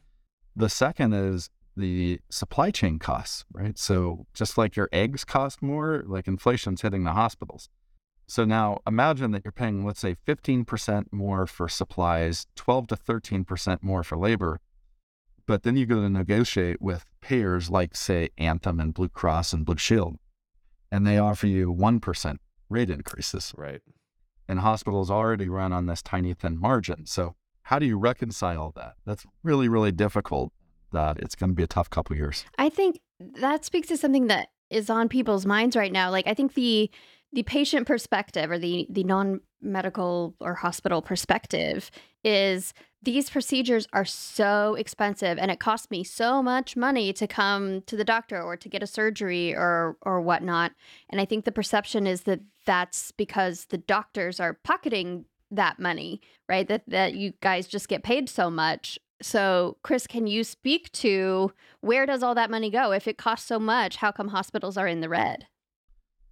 The second is the supply chain costs, right? So just like your eggs cost more, like inflation's hitting the hospitals. So now imagine that you're paying, let's say, 15% more for supplies, 12 to 13% more for labor. But then you go to negotiate with payers like, say, Anthem and Blue Cross and Blue Shield, and they offer you 1% rate increases. Right. And hospitals already run on this tiny, thin margin. So how do you reconcile that? That's really, really difficult. That it's going to be a tough couple years. I think that speaks to something that is on people's minds right now. Like I think the the patient perspective or the the non-medical or hospital perspective is these procedures are so expensive and it costs me so much money to come to the doctor or to get a surgery or or whatnot. And I think the perception is that that's because the doctors are pocketing that money, right? That that you guys just get paid so much. So, Chris, can you speak to where does all that money go? If it costs so much, how come hospitals are in the red?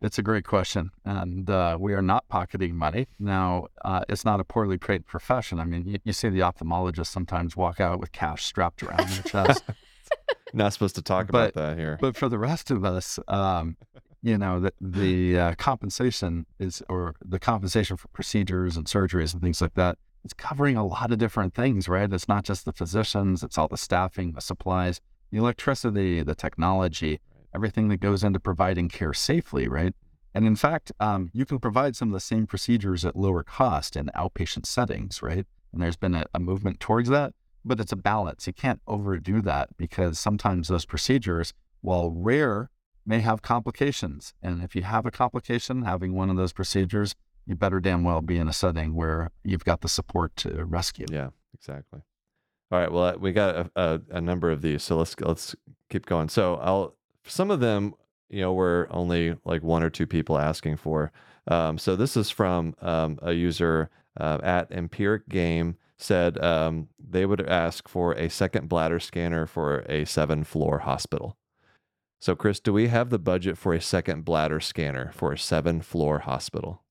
It's a great question. And uh, we are not pocketing money. Now, uh, it's not a poorly paid profession. I mean, you, you see the ophthalmologists sometimes walk out with cash strapped around their chest. Not supposed to talk But- about that here. but for the rest of us, um, you know, the, the uh, compensation is, or the compensation for procedures and surgeries and things like that, it's covering a lot of different things, right? It's not just the physicians, it's all the staffing, the supplies, the electricity, the technology, everything that goes into providing care safely, right? And in fact, um, you can provide some of the same procedures at lower cost in outpatient settings, right? And there's been a, a movement towards that, but it's a balance. You can't overdo that because sometimes those procedures, while rare, may have complications. And if you have a complication, having one of those procedures, you better damn well be in a setting where you've got the support to rescue. Yeah, exactly. All right. Well, uh, we got a, a, a number of these, so let's let's keep going. So I'll some of them, you know, were only like one or two people asking for. Um, so this is from um, a user uh, at Empiric Game said um, they would ask for a second bladder scanner for a seven floor hospital. So Chris, do we have the budget for a second bladder scanner for a seven floor hospital?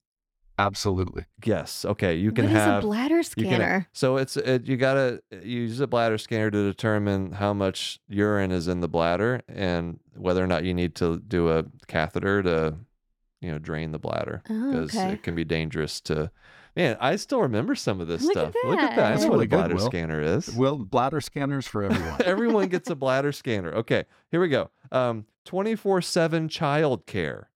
Absolutely. Yes. Okay. You can What is have a bladder you can- scanner? so it's it, you gotta use a bladder scanner to determine how much urine is in the bladder and whether or not you need to do a catheter to, you know, drain the bladder Oh, because okay. it can be dangerous to. Man, I still remember some of this Look at stuff. Look at that! That's, that. what a Really good, bladder Will. scanner is. Well, bladder scanners for everyone. Everyone gets a bladder scanner. Okay, here we go. Um, twenty four seven child care.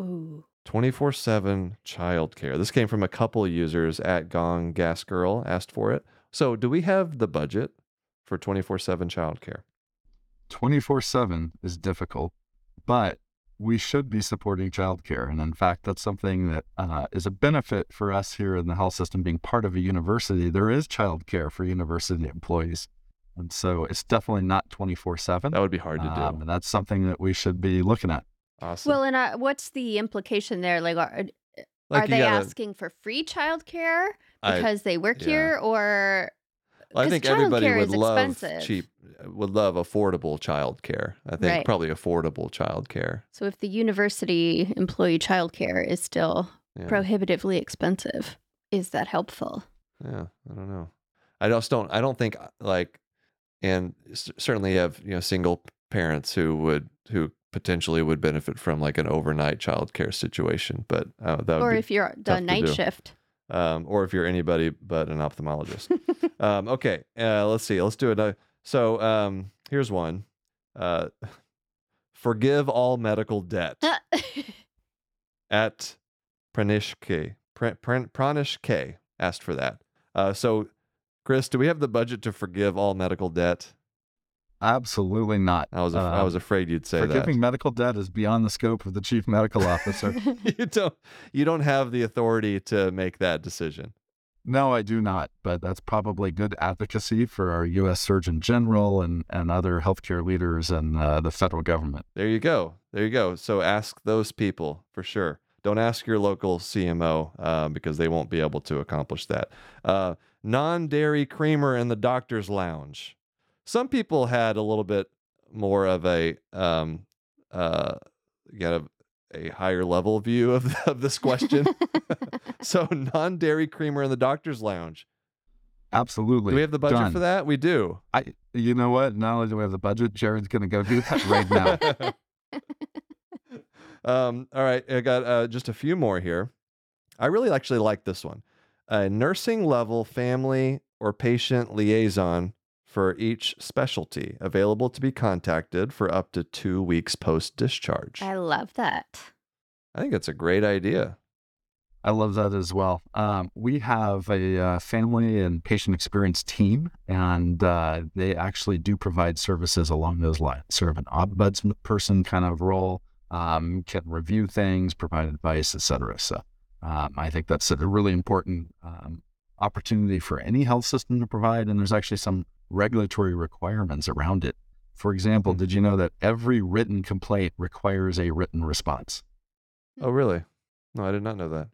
Ooh. 24 7 childcare. This came from a couple users at Gong Gas Girl asked for it. So, do we have the budget for 24 7 childcare? 24 7 is difficult, but we should be supporting childcare. And in fact, that's something that uh, is a benefit for us here in the health system being part of a university. There is childcare for university employees. And so it's definitely not 24 7. That would be hard to do. Um, and that's something that we should be looking at. Awesome. Well, and uh, what's the implication there? Like, are, like are they gotta- asking for free childcare I- because they work yeah. here, or I think everybody would love expensive. cheap, would love affordable childcare. I think Right. probably affordable childcare. so if the university employee childcare is still Yeah. prohibitively expensive, is that helpful? Yeah, I don't know. I just don't. I don't think uh, like, and certainly have you know single parents who would who potentially would benefit from like an overnight childcare situation, but uh, that would Or if you're done night do. shift? um, or if you're anybody but an ophthalmologist. um, okay, uh, let's see. Let's do it. So um, here's one. Uh, forgive all medical debt at Pranishke. Pr- Pr- Pranishke asked for that. Uh, so, Chris, do we have the budget to forgive all medical debt? Absolutely not. I was af- I Um, was afraid you'd say Forgiving medical debt is beyond the scope of the chief medical officer. you don't you don't have the authority to make that decision. No, I do not, but that's probably good advocacy for our U.S. Surgeon General and, and other healthcare leaders and uh, the federal government. There you go. There you go. So ask those people for sure. Don't ask your local CMO uh, because they won't be able to accomplish that. Uh, non dairy creamer in the doctor's lounge. Some people had a little bit more of a um, uh, kind of a higher level view of, of this question. so non dairy creamer in the doctor's lounge. Absolutely. Do we have the budget Done. for that? We do. I, you know what? Not only do we have the budget, Jared's going to go do that right now. um, all right, I got uh, just a few more here. I really actually like this one. A nursing level family or patient liaison for each specialty available to be contacted for up to two weeks post discharge. I love that. I think it's a great idea. I love that as well. Um, we have a uh, family and patient experience team, and uh, they actually do provide services along those lines. Sort of an ombudsman person kind of role, um, can review things, provide advice, etc. So um, I think that's a really important um, opportunity for any health system to provide. And there's actually some regulatory requirements around it. For example, Mhm. did you know that every written complaint requires a written response? Oh, really? No, I did not know that.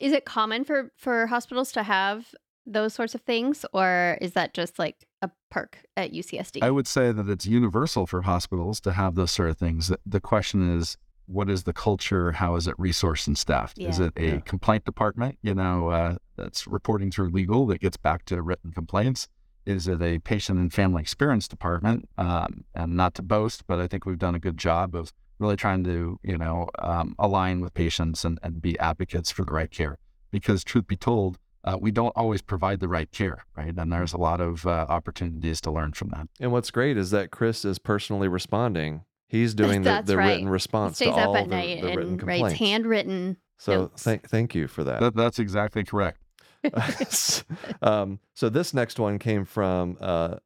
Is it common for for hospitals to have those sorts of things, or is that just like a perk at UCSD? I would say that it's universal for hospitals to have those sort of things. The- The question is, what is the culture? How is it resourced and staffed? Is it a Yeah. complaint department, you know, uh, that's reporting through legal that gets back to written complaints? Is it a patient and family experience department? Um, and not to boast, but I think we've done a good job of really trying to, you know, um, align with patients and, and be advocates for the right care. Because truth be told, uh, we don't always provide the right care, right? And there's a lot of uh, opportunities to learn from that. And what's great is that Chris is personally responding. He's doing the, the right. written He response stays to all up at the, night the written and writes complaints. handwritten. so notes. thank thank you for that. That, that's exactly correct. um, so this next one came from uh,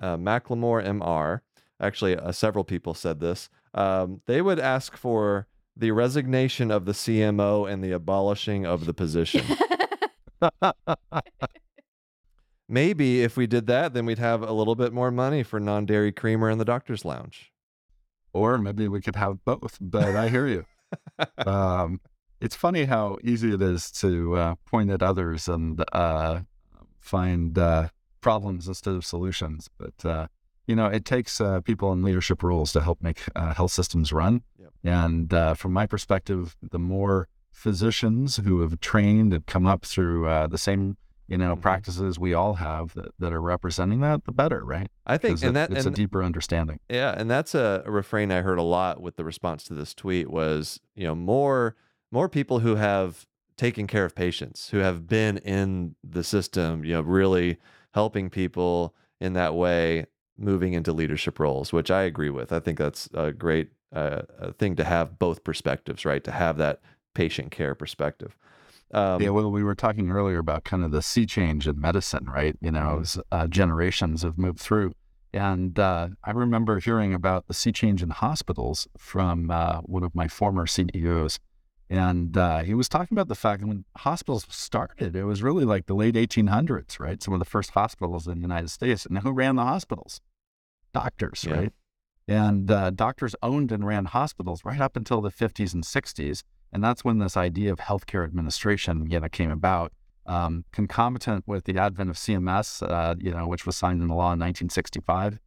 uh, Macklemore MR. Actually, uh, several people said this. Um, they would ask for the resignation of the CMO and the abolishing of the position. Maybe if we did that, then we'd have a little bit more money for non-dairy creamer in the doctor's lounge. or maybe we could have both, but I hear you. um, it's funny how easy it is to uh, point at others and uh, find uh, problems instead of solutions. But, uh, you know, it takes uh, people in leadership roles to help make uh, health systems run. Yep. And uh, from my perspective, the more physicians who have trained and come up through uh, the same, you know, Mhm. practices we all have that, that are representing that, the better, right? I think and it- that it's and, a deeper understanding. Yeah, and that's a, a refrain I heard a lot with the response to this tweet was, you know, more more people who have taken care of patients, who have been in the system, you know, really helping people in that way, moving into leadership roles, which I agree with. I think that's a great uh, thing to have both perspectives, right? To have that patient care perspective. Um, yeah, well, we were talking earlier about kind of the sea change in medicine, right? You know, Mhm. as uh, generations have moved through. And uh, I remember hearing about the sea change in hospitals from uh, one of my former CEOs. And uh, he was talking about the fact that when hospitals started, it was really like the late 1800s, right? Some of the first hospitals in the United States. And who ran the hospitals? Doctors, Yeah. right? And uh, doctors owned and ran hospitals right up until the 50s and 60s. And that's when this idea of healthcare administration, you know, came about, um, concomitant with the advent of CMS, uh, you know, which was signed into law in 1965.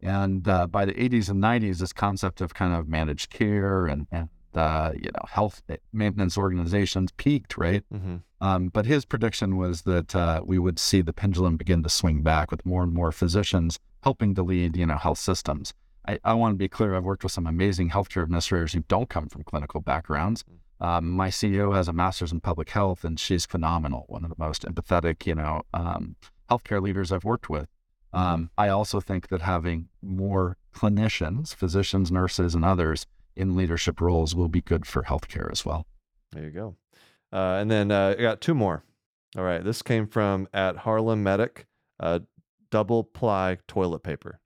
And uh, by the 80s and 90s, this concept of kind of managed care and, and uh, you know, health maintenance organizations peaked, right? mhm. Um, but his prediction was that uh, we would see the pendulum begin to swing back with more and more physicians helping to lead, you know, health systems. I, I want to be clear. I've worked with some amazing healthcare administrators who don't come from clinical backgrounds. Um, my CEO has a master's in public health, and she's phenomenal. One of the most empathetic, you know, um, healthcare leaders I've worked with. Um, I also think that having more clinicians, physicians, nurses, and others in leadership roles will be good for healthcare as well. There you go. Uh, and then uh, I got two more. All right. This came from at Harlem Medic, uh, double ply toilet paper.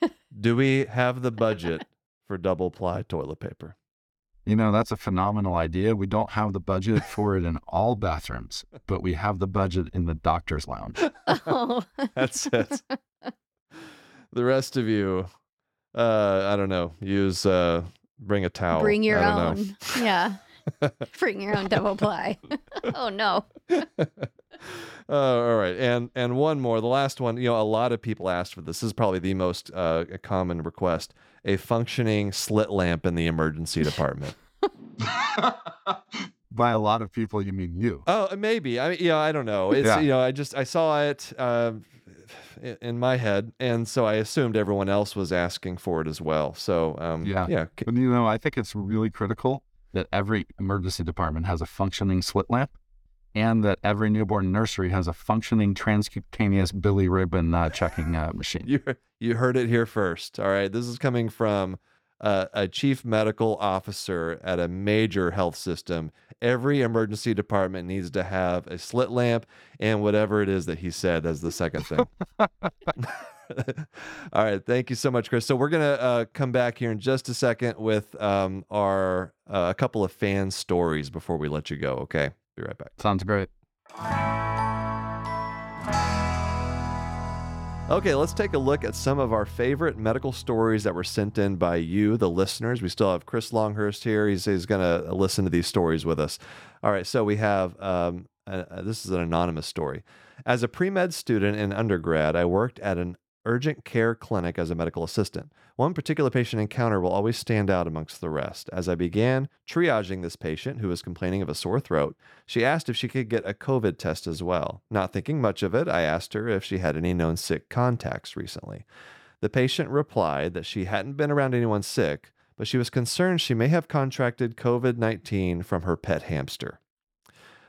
Do we have the budget for double ply toilet paper? You know, that's a phenomenal idea. We don't have the budget for it in all bathrooms, but we have the budget in the doctor's lounge. Oh. That's it. the rest of you, uh, I don't know, use uh, bring a towel. Bring your I know. own. Yeah. Bring your own double ply. oh no. Uh, all right, and and one more, the last one. You know, a lot of people asked for this. This is probably the most uh, common request: a functioning slit lamp in the emergency department. By a lot of people, you mean you. Oh, maybe. I mean, yeah, I don't know. It's Yeah. you know, I just I saw it uh, i- in my head, and so I assumed everyone else was asking for it as well. So um, Yeah. yeah, But you know, I think it's really critical that every emergency department has a functioning slit lamp and that every newborn nursery has a functioning transcutaneous bilirubin uh, checking uh, machine. you you heard it here first. All right, this is coming from uh, a chief medical officer at a major health system. Every emergency department needs to have a slit lamp and whatever it is that he said as the second thing. All right, thank you so much, Chris. So we're gonna uh, come back here in just a second with um, our uh, a couple of fan stories before we let you go. Okay, be right back. Sounds great. Okay, let's take a look at some of our favorite medical stories that were sent in by you, the listeners. We still have Chris Longhurst here. He's, he's going to listen to these stories with us. All right, so we have um, uh, uh, this is an anonymous story. As a pre med student in undergrad, I worked at an urgent care clinic as a medical assistant. One particular patient encounter will always stand out amongst the rest. As I began triaging this patient who was complaining of a sore throat, she asked if she could get a COVID test as well. Not thinking much of it, I asked her if she had any known sick contacts recently. The patient replied that she hadn't been around anyone sick, but she was concerned she may have contracted COVID 19 from her pet hamster.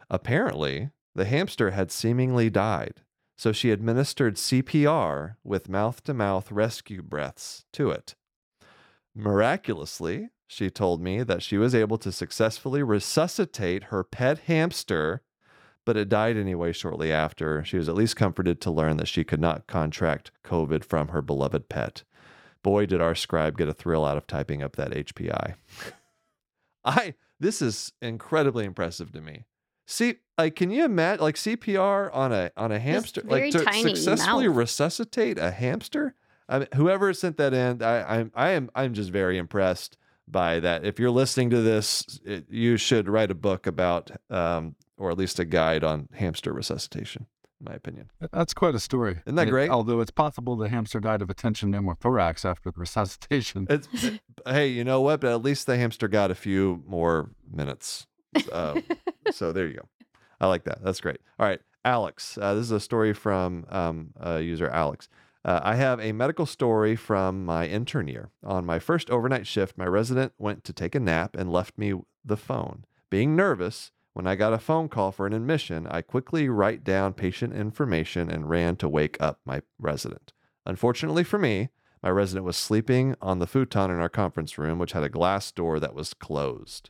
Apparently, the hamster had seemingly died, so she administered CPR with mouth to mouth rescue breaths to it. Miraculously, she told me that she was able to successfully resuscitate her pet hamster, but it died anyway shortly after. She was at least comforted to learn that she could not contract COVID from her beloved pet. Boy, did our scribe get a thrill out of typing up that HPI. I this is incredibly impressive to me. See, like, can you imagine like CPR on a on a hamster, like to successfully mouth. resuscitate a hamster? I mean, whoever sent that in, I, I'm I am I'm just very impressed by that. If you're listening to this, it, you should write a book about, um, or at least a guide on hamster resuscitation. In my opinion, That's quite a story. Isn't that It- great? although it's possible the hamster died of a tension pneumothorax after the resuscitation. it's hey, you know what? But at least the hamster got a few more minutes. Uh, so there you go. I like that. That's great. All right, Alex. Uh, this is a story from um, uh, user Alex. Uh, I have a medical story from my intern year. On my first overnight shift, my resident went to take a nap and left me the phone. Being nervous, when I got a phone call for an admission, I quickly write down patient information and ran to wake up my resident. Unfortunately for me, my resident was sleeping on the futon in our conference room, which had a glass door that was closed.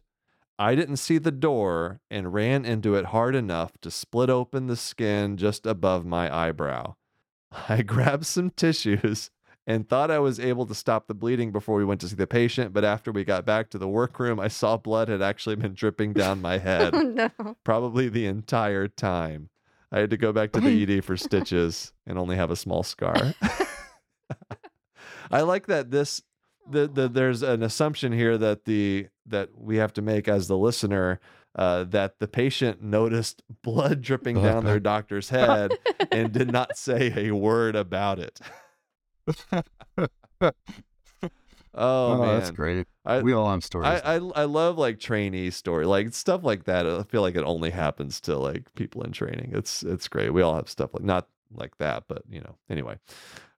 I didn't see the door and ran into it hard enough to split open the skin just above my eyebrow. I grabbed some tissues and thought I was able to stop the bleeding before we went to see the patient, but after we got back to the workroom, I saw blood had actually been dripping down my head Oh no. probably the entire time. I had to go back to the ED for stitches and only have a small scar. I like that this the, the there's an assumption here that the that we have to make as the listener uh, that the patient noticed blood dripping down their doctor's head and did not say a word about it. Oh, Oh, man, that's great. I, we all have stories. I, I I love like trainee story, like stuff like that. I feel like it only happens to like people in training. It's it's great. We all have stuff like not like that, but you know. Anyway,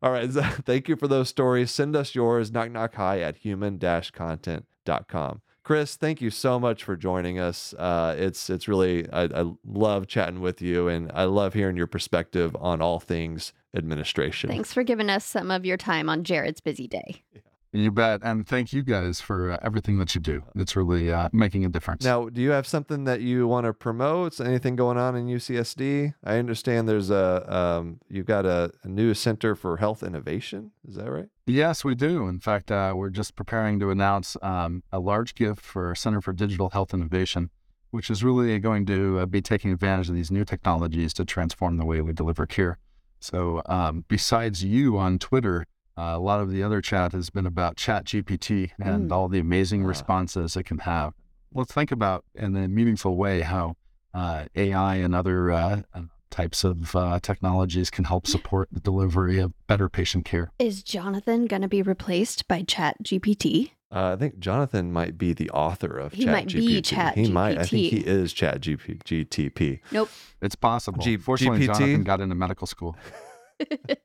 all right. Thank you for those stories. Send us yours. Knock knock hi at human content.com. Chris, thank you so much for joining us. Uh, it's it's really I, I love chatting with you, and I love hearing your perspective on all things administration. Thanks for giving us some of your time on Jared's busy day. You bet. And thank you guys for uh, everything that you do. It's really uh, making a difference. Now, do you have something that you want to promote? Anything going on in UCSD? I understand there's a um, you've got a, a new center for health innovation. Is that right? Yes, we do. In fact, uh, we're just preparing to announce um, a large gift for Center for Digital Health Innovation, which is really going to uh, be taking advantage of these new technologies to transform the way we deliver care. So, um, besides you on Twitter, uh, a lot of the other chat has been about Chat GPT and Mm. all the amazing responses it can have. Let's think about in a meaningful way how uh, AI and other uh, types of uh, technologies can help support the delivery of better patient care. Is Jonathan going to be replaced by Chat GPT? Uh, I think Jonathan might be the author of He Chat might be GPT. He might. I think he is Chat GTP. Nope. It's possible. G- Fortunately, GPT? Jonathan got into medical school.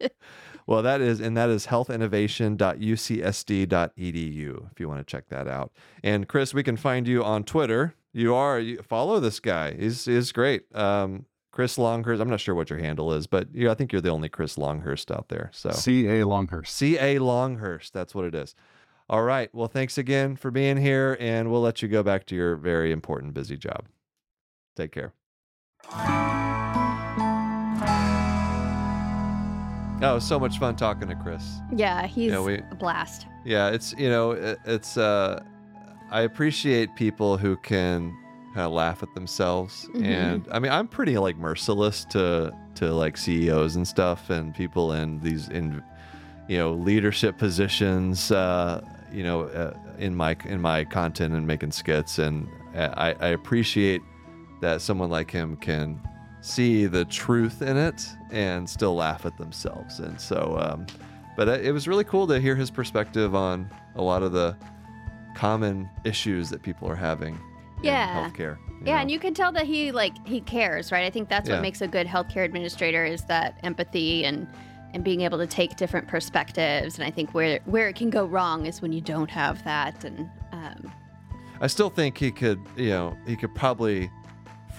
Well, that is, and that is healthinnovation.ucsd.edu if you want to check that out. And Chris, we can find you on Twitter. You are, you follow this guy. He's, he's great. Um, Chris Longhurst. I'm not sure what your handle is, but you, I think you're the only Chris Longhurst out there. So C.A. Longhurst. C.A. Longhurst. That's what it is. All right. Well, thanks again for being here, and we'll let you go back to your very important, busy job. Take care. Oh, it was so much fun talking to Chris. Yeah, he's Yeah, we- a blast. Yeah, it's you know, it, it's uh, I appreciate people who can kind of laugh at themselves, Mhm. and I mean, I'm pretty like merciless to to like CEOs and stuff, and people in these in you know leadership positions, uh, you know, uh, in my in my content and making skits, and I, I appreciate that someone like him can see the truth in it and still laugh at themselves, and so. Um, but it was really cool to hear his perspective on a lot of the common issues that people are having Yeah. in healthcare. Yeah, know? and you can tell that he like he cares, right? I think that's Yeah. what makes a good healthcare administrator is that empathy and and being able to take different perspectives. And I think where where it can go wrong is when you don't have that. And um, I still think he could, you know, he could probably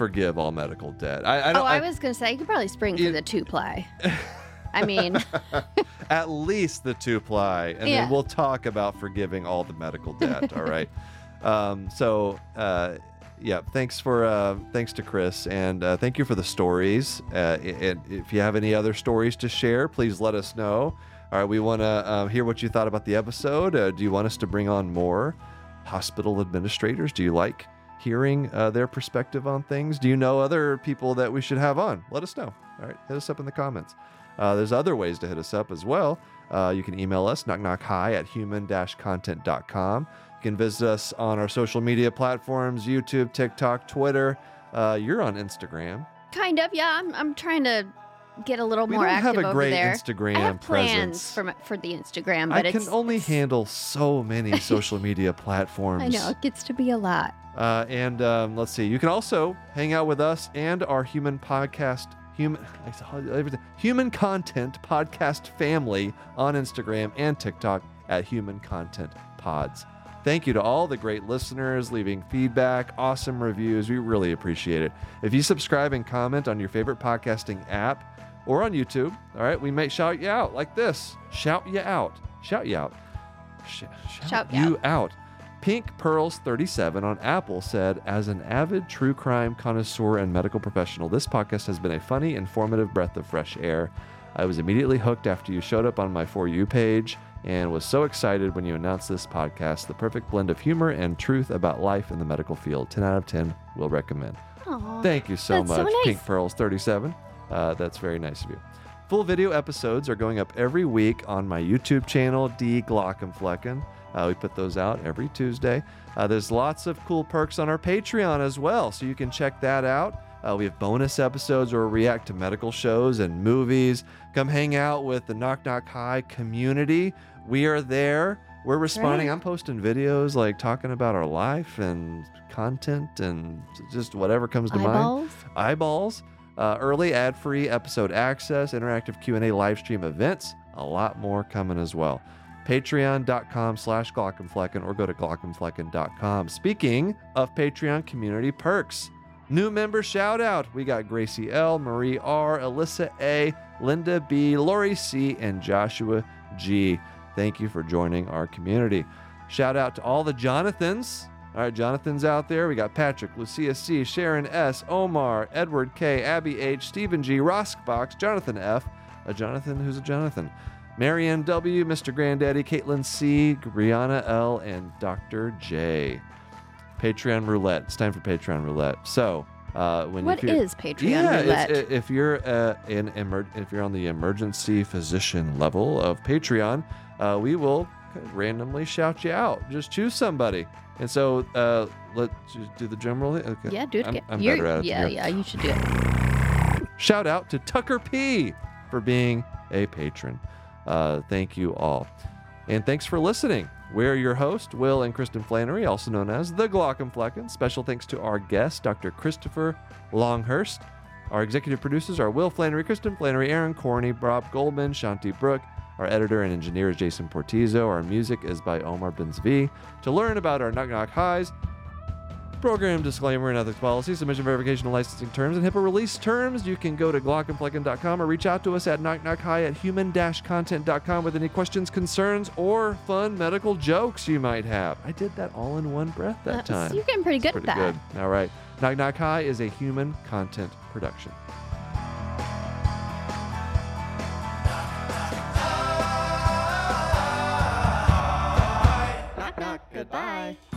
forgive all medical debt. I, I oh, don't. I, I- was gonna say you could probably spring for the two ply. I mean, at least the two ply, and Yeah. then we'll talk about forgiving all the medical debt. all right. Um, so, uh, yeah, thanks for uh, thanks to Chris, and uh, thank you for the stories. Uh, and if you have any other stories to share, please let us know. All right, we want to um, hear what you thought about the episode. Uh, do you want us to bring on more hospital administrators? Do you like hearing uh, their perspective on things? Do you know other people that we should have on? Let us know. All right, hit us up in the comments. Uh, there's other ways to hit us up as well. Uh, you can email us, knockknockhi at human-content.com. You can visit us on our social media platforms, YouTube, TikTok, Twitter. Uh, you're on Instagram. kind of. Yeah, I'm I'm trying to get a little We more active have a over great there. Instagram I have plans presence. for my, for the Instagram, but I can only handle so many social media platforms. I know it gets to be a lot. Uh, and um, let's see, you can also hang out with us and our human podcast, human, everything, human content podcast family on Instagram and TikTok at Human Content Pods. Thank you to all the great listeners leaving feedback, awesome reviews. We really appreciate it. If you subscribe and comment on your favorite podcasting app or on YouTube, all right, we may shout you out like this. Shout you out. Shout you out. Sh- shout, Shout you you out. Pink Pearls 37 on Apple said, As an avid true crime connoisseur and medical professional, this podcast has been a funny, informative breath of fresh air. I was immediately hooked after you showed up on my For You page and was so excited when you announced this podcast. The perfect blend of humor and truth about life in the medical field. 10 out of 10 will recommend. Aw. Thank you so That's so much, nice. Pink Pearls 37. Uh, that's very nice of you. Full video episodes are going up every week on my YouTube channel, D Glaucomflecken. Uh, we put those out every Tuesday. Uh, there's lots of cool perks on our Patreon as well, so you can check that out. Uh, we have bonus episodes where we react to medical shows and movies. Come hang out with the Knock Knock Hi community. We are there. We're responding. Right. I'm posting videos like talking about our life and content and just whatever comes to mind Eyeballs. Uh, early ad-free episode access interactive q&a live stream events a lot more coming as well patreon.com slash glaucomflecken or go to glaucomflecken.com speaking of patreon community perks new member shout out we got gracie l marie r alyssa a linda b lori c and joshua g Thank you for joining our community. Shout out to all the Jonathans. All right, Jonathan's out there. We got Patrick, Lucia C, Sharon S, Omar, Edward K, Abby H, Stephen G, Roskbox, Jonathan F, a Jonathan who's a Jonathan, Marianne W, Mr. Granddaddy, Caitlin C, Brianna L, and Dr. J. Patreon roulette. It's time for Patreon roulette. So, uh, when What is Patreon yeah, roulette? i- if you're uh, in emer- if you're on the emergency physician level of Patreon, uh, we will randomly shout you out. Just choose somebody, and so uh, let's just do the drum roll. Okay. yeah, do it I'm, again. I'm You're- better at it. yeah, yeah, you should do it. Shout out to Tucker P for being a patron. Uh, thank you all. And thanks for listening. We're your host, Will and Kristen Flannery, also known as the Glaucomflecken. Special thanks to our guest, Dr. Christopher Longhurst. Our executive producers are Will Flannery, Kristen Flannery, Aaron Corney, Rob Goldman, Shanti Brook. Our editor and engineer is Jason Portizo. Our music is by Omar Benzvi. To learn about our Knock Knock Hi's, program disclaimer and ethics policy, submission verification and licensing terms, and HIPAA release terms, you can go to glaucomflecken.com or reach out to us at knockknockhi at human-content.com with any questions, concerns, or fun medical jokes you might have. I did that all in one breath that time. You're getting pretty good Pretty at that. good. All right. Knock Knock Hi is a human content production. Knock, goodbye.